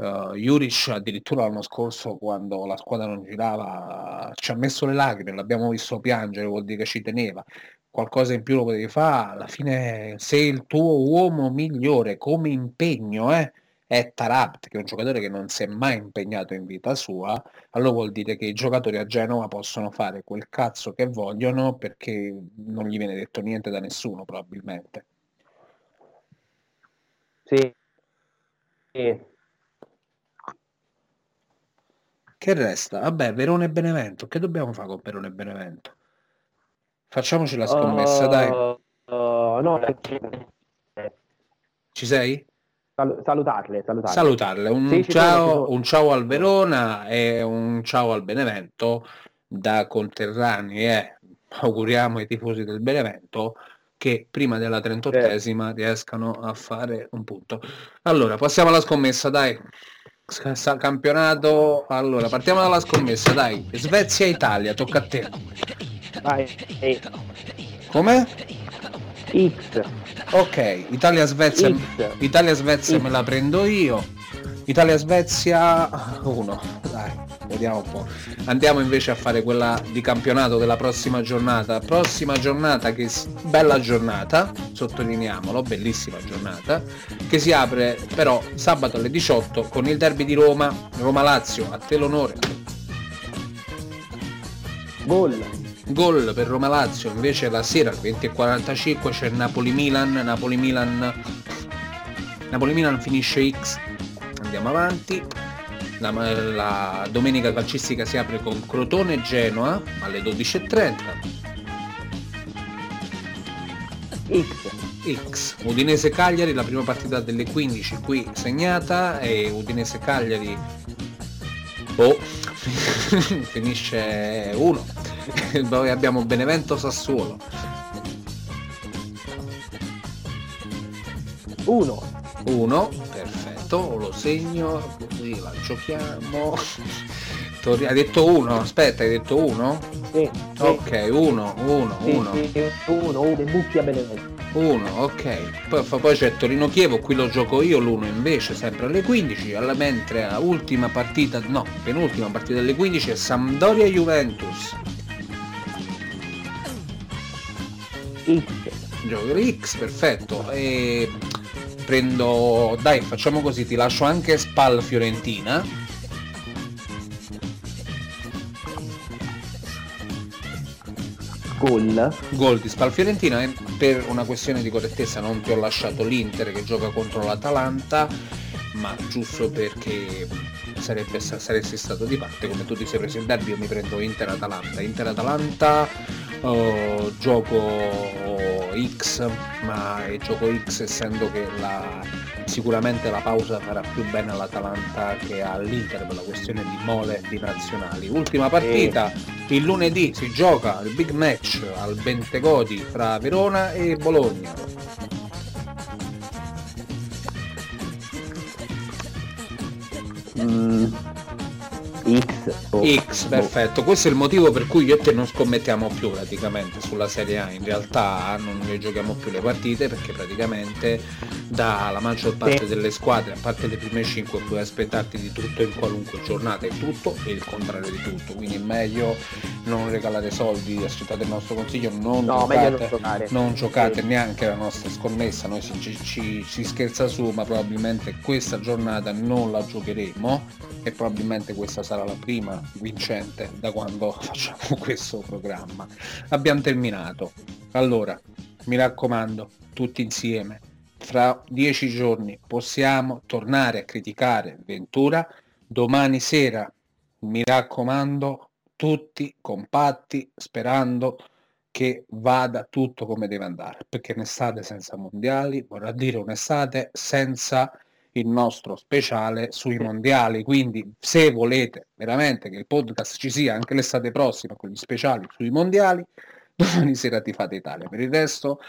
Uh, Juric addirittura l'anno scorso quando la squadra non girava ci ha messo le lacrime, l'abbiamo visto piangere, vuol dire che ci teneva. Qualcosa in più lo potevi fare, alla fine se il tuo uomo migliore come impegno eh, è Tarabt, che è un giocatore che non si è mai impegnato in vita sua, allora vuol dire che i giocatori a Genova possono fare quel cazzo che vogliono perché non gli viene detto niente da nessuno probabilmente. Sì. Sì. Che resta? Vabbè, Verone e Benevento. Che dobbiamo fare con Verone e Benevento? Facciamoci la scommessa, dai. Uh, uh, no, Ci sei? sal- salutarle, salutarle. Salutarle. Un, Sì, ciao, un ciao al Verona e un ciao al Benevento da conterranei. Eh. Auguriamo ai tifosi del Benevento che prima della 38esima riescano a fare un punto. Allora, passiamo alla scommessa, dai. Campionato. Allora, partiamo dalla scommessa, dai. Svezia-Italia, tocca a te. Vai. Come? X. Ok, Italia-Svezia. X. Italia-Svezia me la prendo io. Italia-Svezia 1. Dai, vediamo un po'. Andiamo invece a fare quella di campionato della prossima giornata. Prossima giornata che bella giornata, sottolineiamolo, bellissima giornata, che si apre però sabato alle 18 con il derby di Roma, Roma-Lazio, a te l'onore. Gol. Gol per Roma Lazio, invece la sera alle 20.45 c'è Napoli Milan, Napoli Milan Napoli Milan finisce X. Andiamo avanti. La, la domenica calcistica si apre con Crotone Genoa alle 12.30. X. X. Udinese Cagliari, la prima partita delle 15 qui segnata e Udinese Cagliari oh, finisce 1. Poi abbiamo Benevento Sassuolo. 1. 1, perfetto, lo segno, così la giochiamo. Hai detto 1, aspetta, hai detto 1? Sì. Ok, 1, 1, 1. 1. 1. Bucchi a Benevento. 1, ok. Poi, poi c'è Torino Chievo, qui lo gioco io, l'1 invece sempre alle 15, alla- mentre a ultima partita, no, penultima partita alle 15 è Sampdoria Juventus. X. Gioco X, perfetto. E prendo, dai, facciamo così, ti lascio anche Spal Fiorentina. Gol. Gol di Spal Fiorentina e per una questione di correttezza non ti ho lasciato l'Inter che gioca contro l'Atalanta, ma giusto perché sarebbe, saresti stato di parte, come tu ti sei preso il derby, io mi prendo Inter-Atalanta. Inter-Atalanta uh, gioco X, ma è gioco X essendo che la, sicuramente la pausa farà più bene all'Atalanta che all'Inter per la questione di mole di nazionali. Ultima partita, il lunedì si gioca il big match al Bentegodi fra Verona e Bologna. Mm, X. oh, X, perfetto. Questo è il motivo per cui io e te non scommettiamo più praticamente sulla Serie A. In realtà non ne giochiamo più le partite perché praticamente dalla maggior parte Sì. delle squadre, a parte le prime 5, puoi aspettarti di tutto in qualunque giornata e tutto e il contrario di tutto. Quindi è meglio non regalare soldi, accettate il nostro consiglio, non No, giocate, non giocare. non giocate Sì. neanche la nostra scommessa, noi ci, ci- si scherza su, ma probabilmente questa giornata non la giocheremo e probabilmente questa sarà la prima vincente da quando facciamo questo programma. Abbiamo terminato. Allora, mi raccomando, tutti insieme, fra dieci giorni possiamo tornare a criticare Ventura. Domani sera, mi raccomando, tutti compatti, sperando che vada tutto come deve andare, perché un'estate senza mondiali vorrà dire un'estate senza il nostro speciale sui mondiali, quindi se volete veramente che il podcast ci sia anche l'estate prossima con gli speciali sui mondiali, domani sera ti fate Italia. Per il resto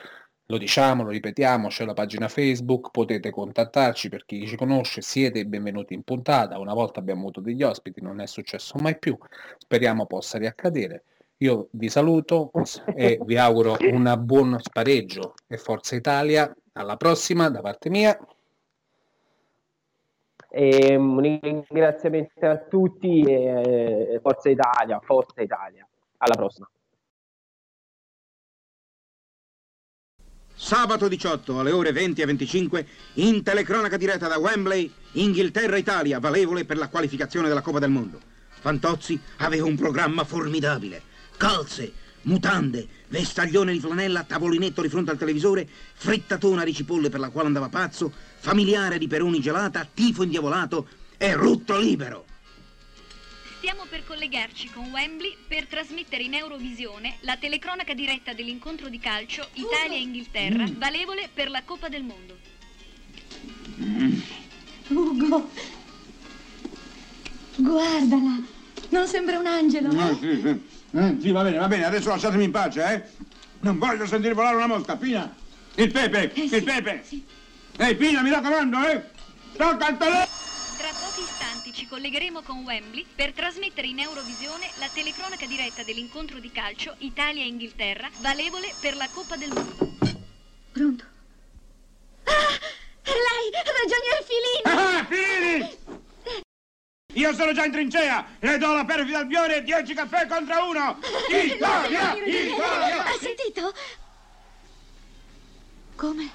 lo diciamo, lo ripetiamo, c'è la pagina Facebook, potete contattarci per chi ci conosce, siete benvenuti in puntata, una volta abbiamo avuto degli ospiti, non è successo mai più, speriamo possa riaccadere. Io vi saluto e vi auguro un buon spareggio e Forza Italia. Alla prossima da parte mia. E un ringraziamento a tutti e Forza Italia, Forza Italia. Alla prossima. Sabato 18 alle ore 20 e 25 in telecronaca diretta da Wembley, Inghilterra-Italia, valevole per la qualificazione della Coppa del Mondo. Fantozzi aveva un programma formidabile. Calze, mutande, vestaglione di flanella, tavolinetto di fronte al televisore, frittatona di cipolle per la quale andava pazzo, familiare di peroni gelata, tifo indiavolato e rutto libero. Stiamo per collegarci con Wembley per trasmettere in Eurovisione la telecronaca diretta dell'incontro di calcio Italia-Inghilterra, valevole per la Coppa del Mondo. Ugo, guardala, non sembra un angelo, eh? sì, sì. Eh, sì, va bene, va bene, adesso lasciatemi in pace, eh? Non voglio sentire volare una mosca, Pina! Il pepe, Eh, il sì, pepe! sì. Ehi, Pina, mi raccomando, eh! Tocca il telefono! Tra pochi istanti ci collegheremo con Wembley per trasmettere in Eurovisione la telecronaca diretta dell'incontro di calcio Italia-Inghilterra, valevole per la Coppa del Mondo. Pronto? Ah, è lei, ragionier Filino! Ah, Filini! Io sono già in trincea! Le do la perfida Albione e 10 caffè contro uno! Italia! Italia! Ha sentito? Come?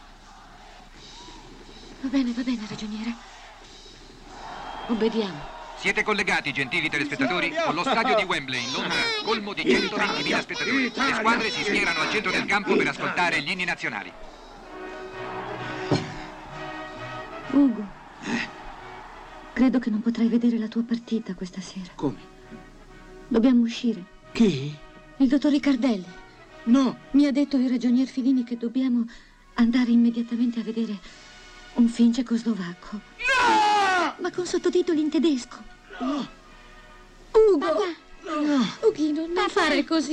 Va bene, va bene, ragioniere. Obbediamo. Siete collegati, gentili telespettatori, con lo stadio di Wembley in Londra, colmo di 120.000 spettatori. Le squadre si schierano al centro del campo per ascoltare gli inni nazionali. Ugo, credo che non potrai vedere la tua partita questa sera. Come? Dobbiamo uscire. Chi? Il dottor Riccardelli No! mi ha detto il ragionier Filini che dobbiamo andare immediatamente a vedere un film cecoslovacco. No! Ma con sottotitoli in tedesco. Ugo! Ughino, non fare così.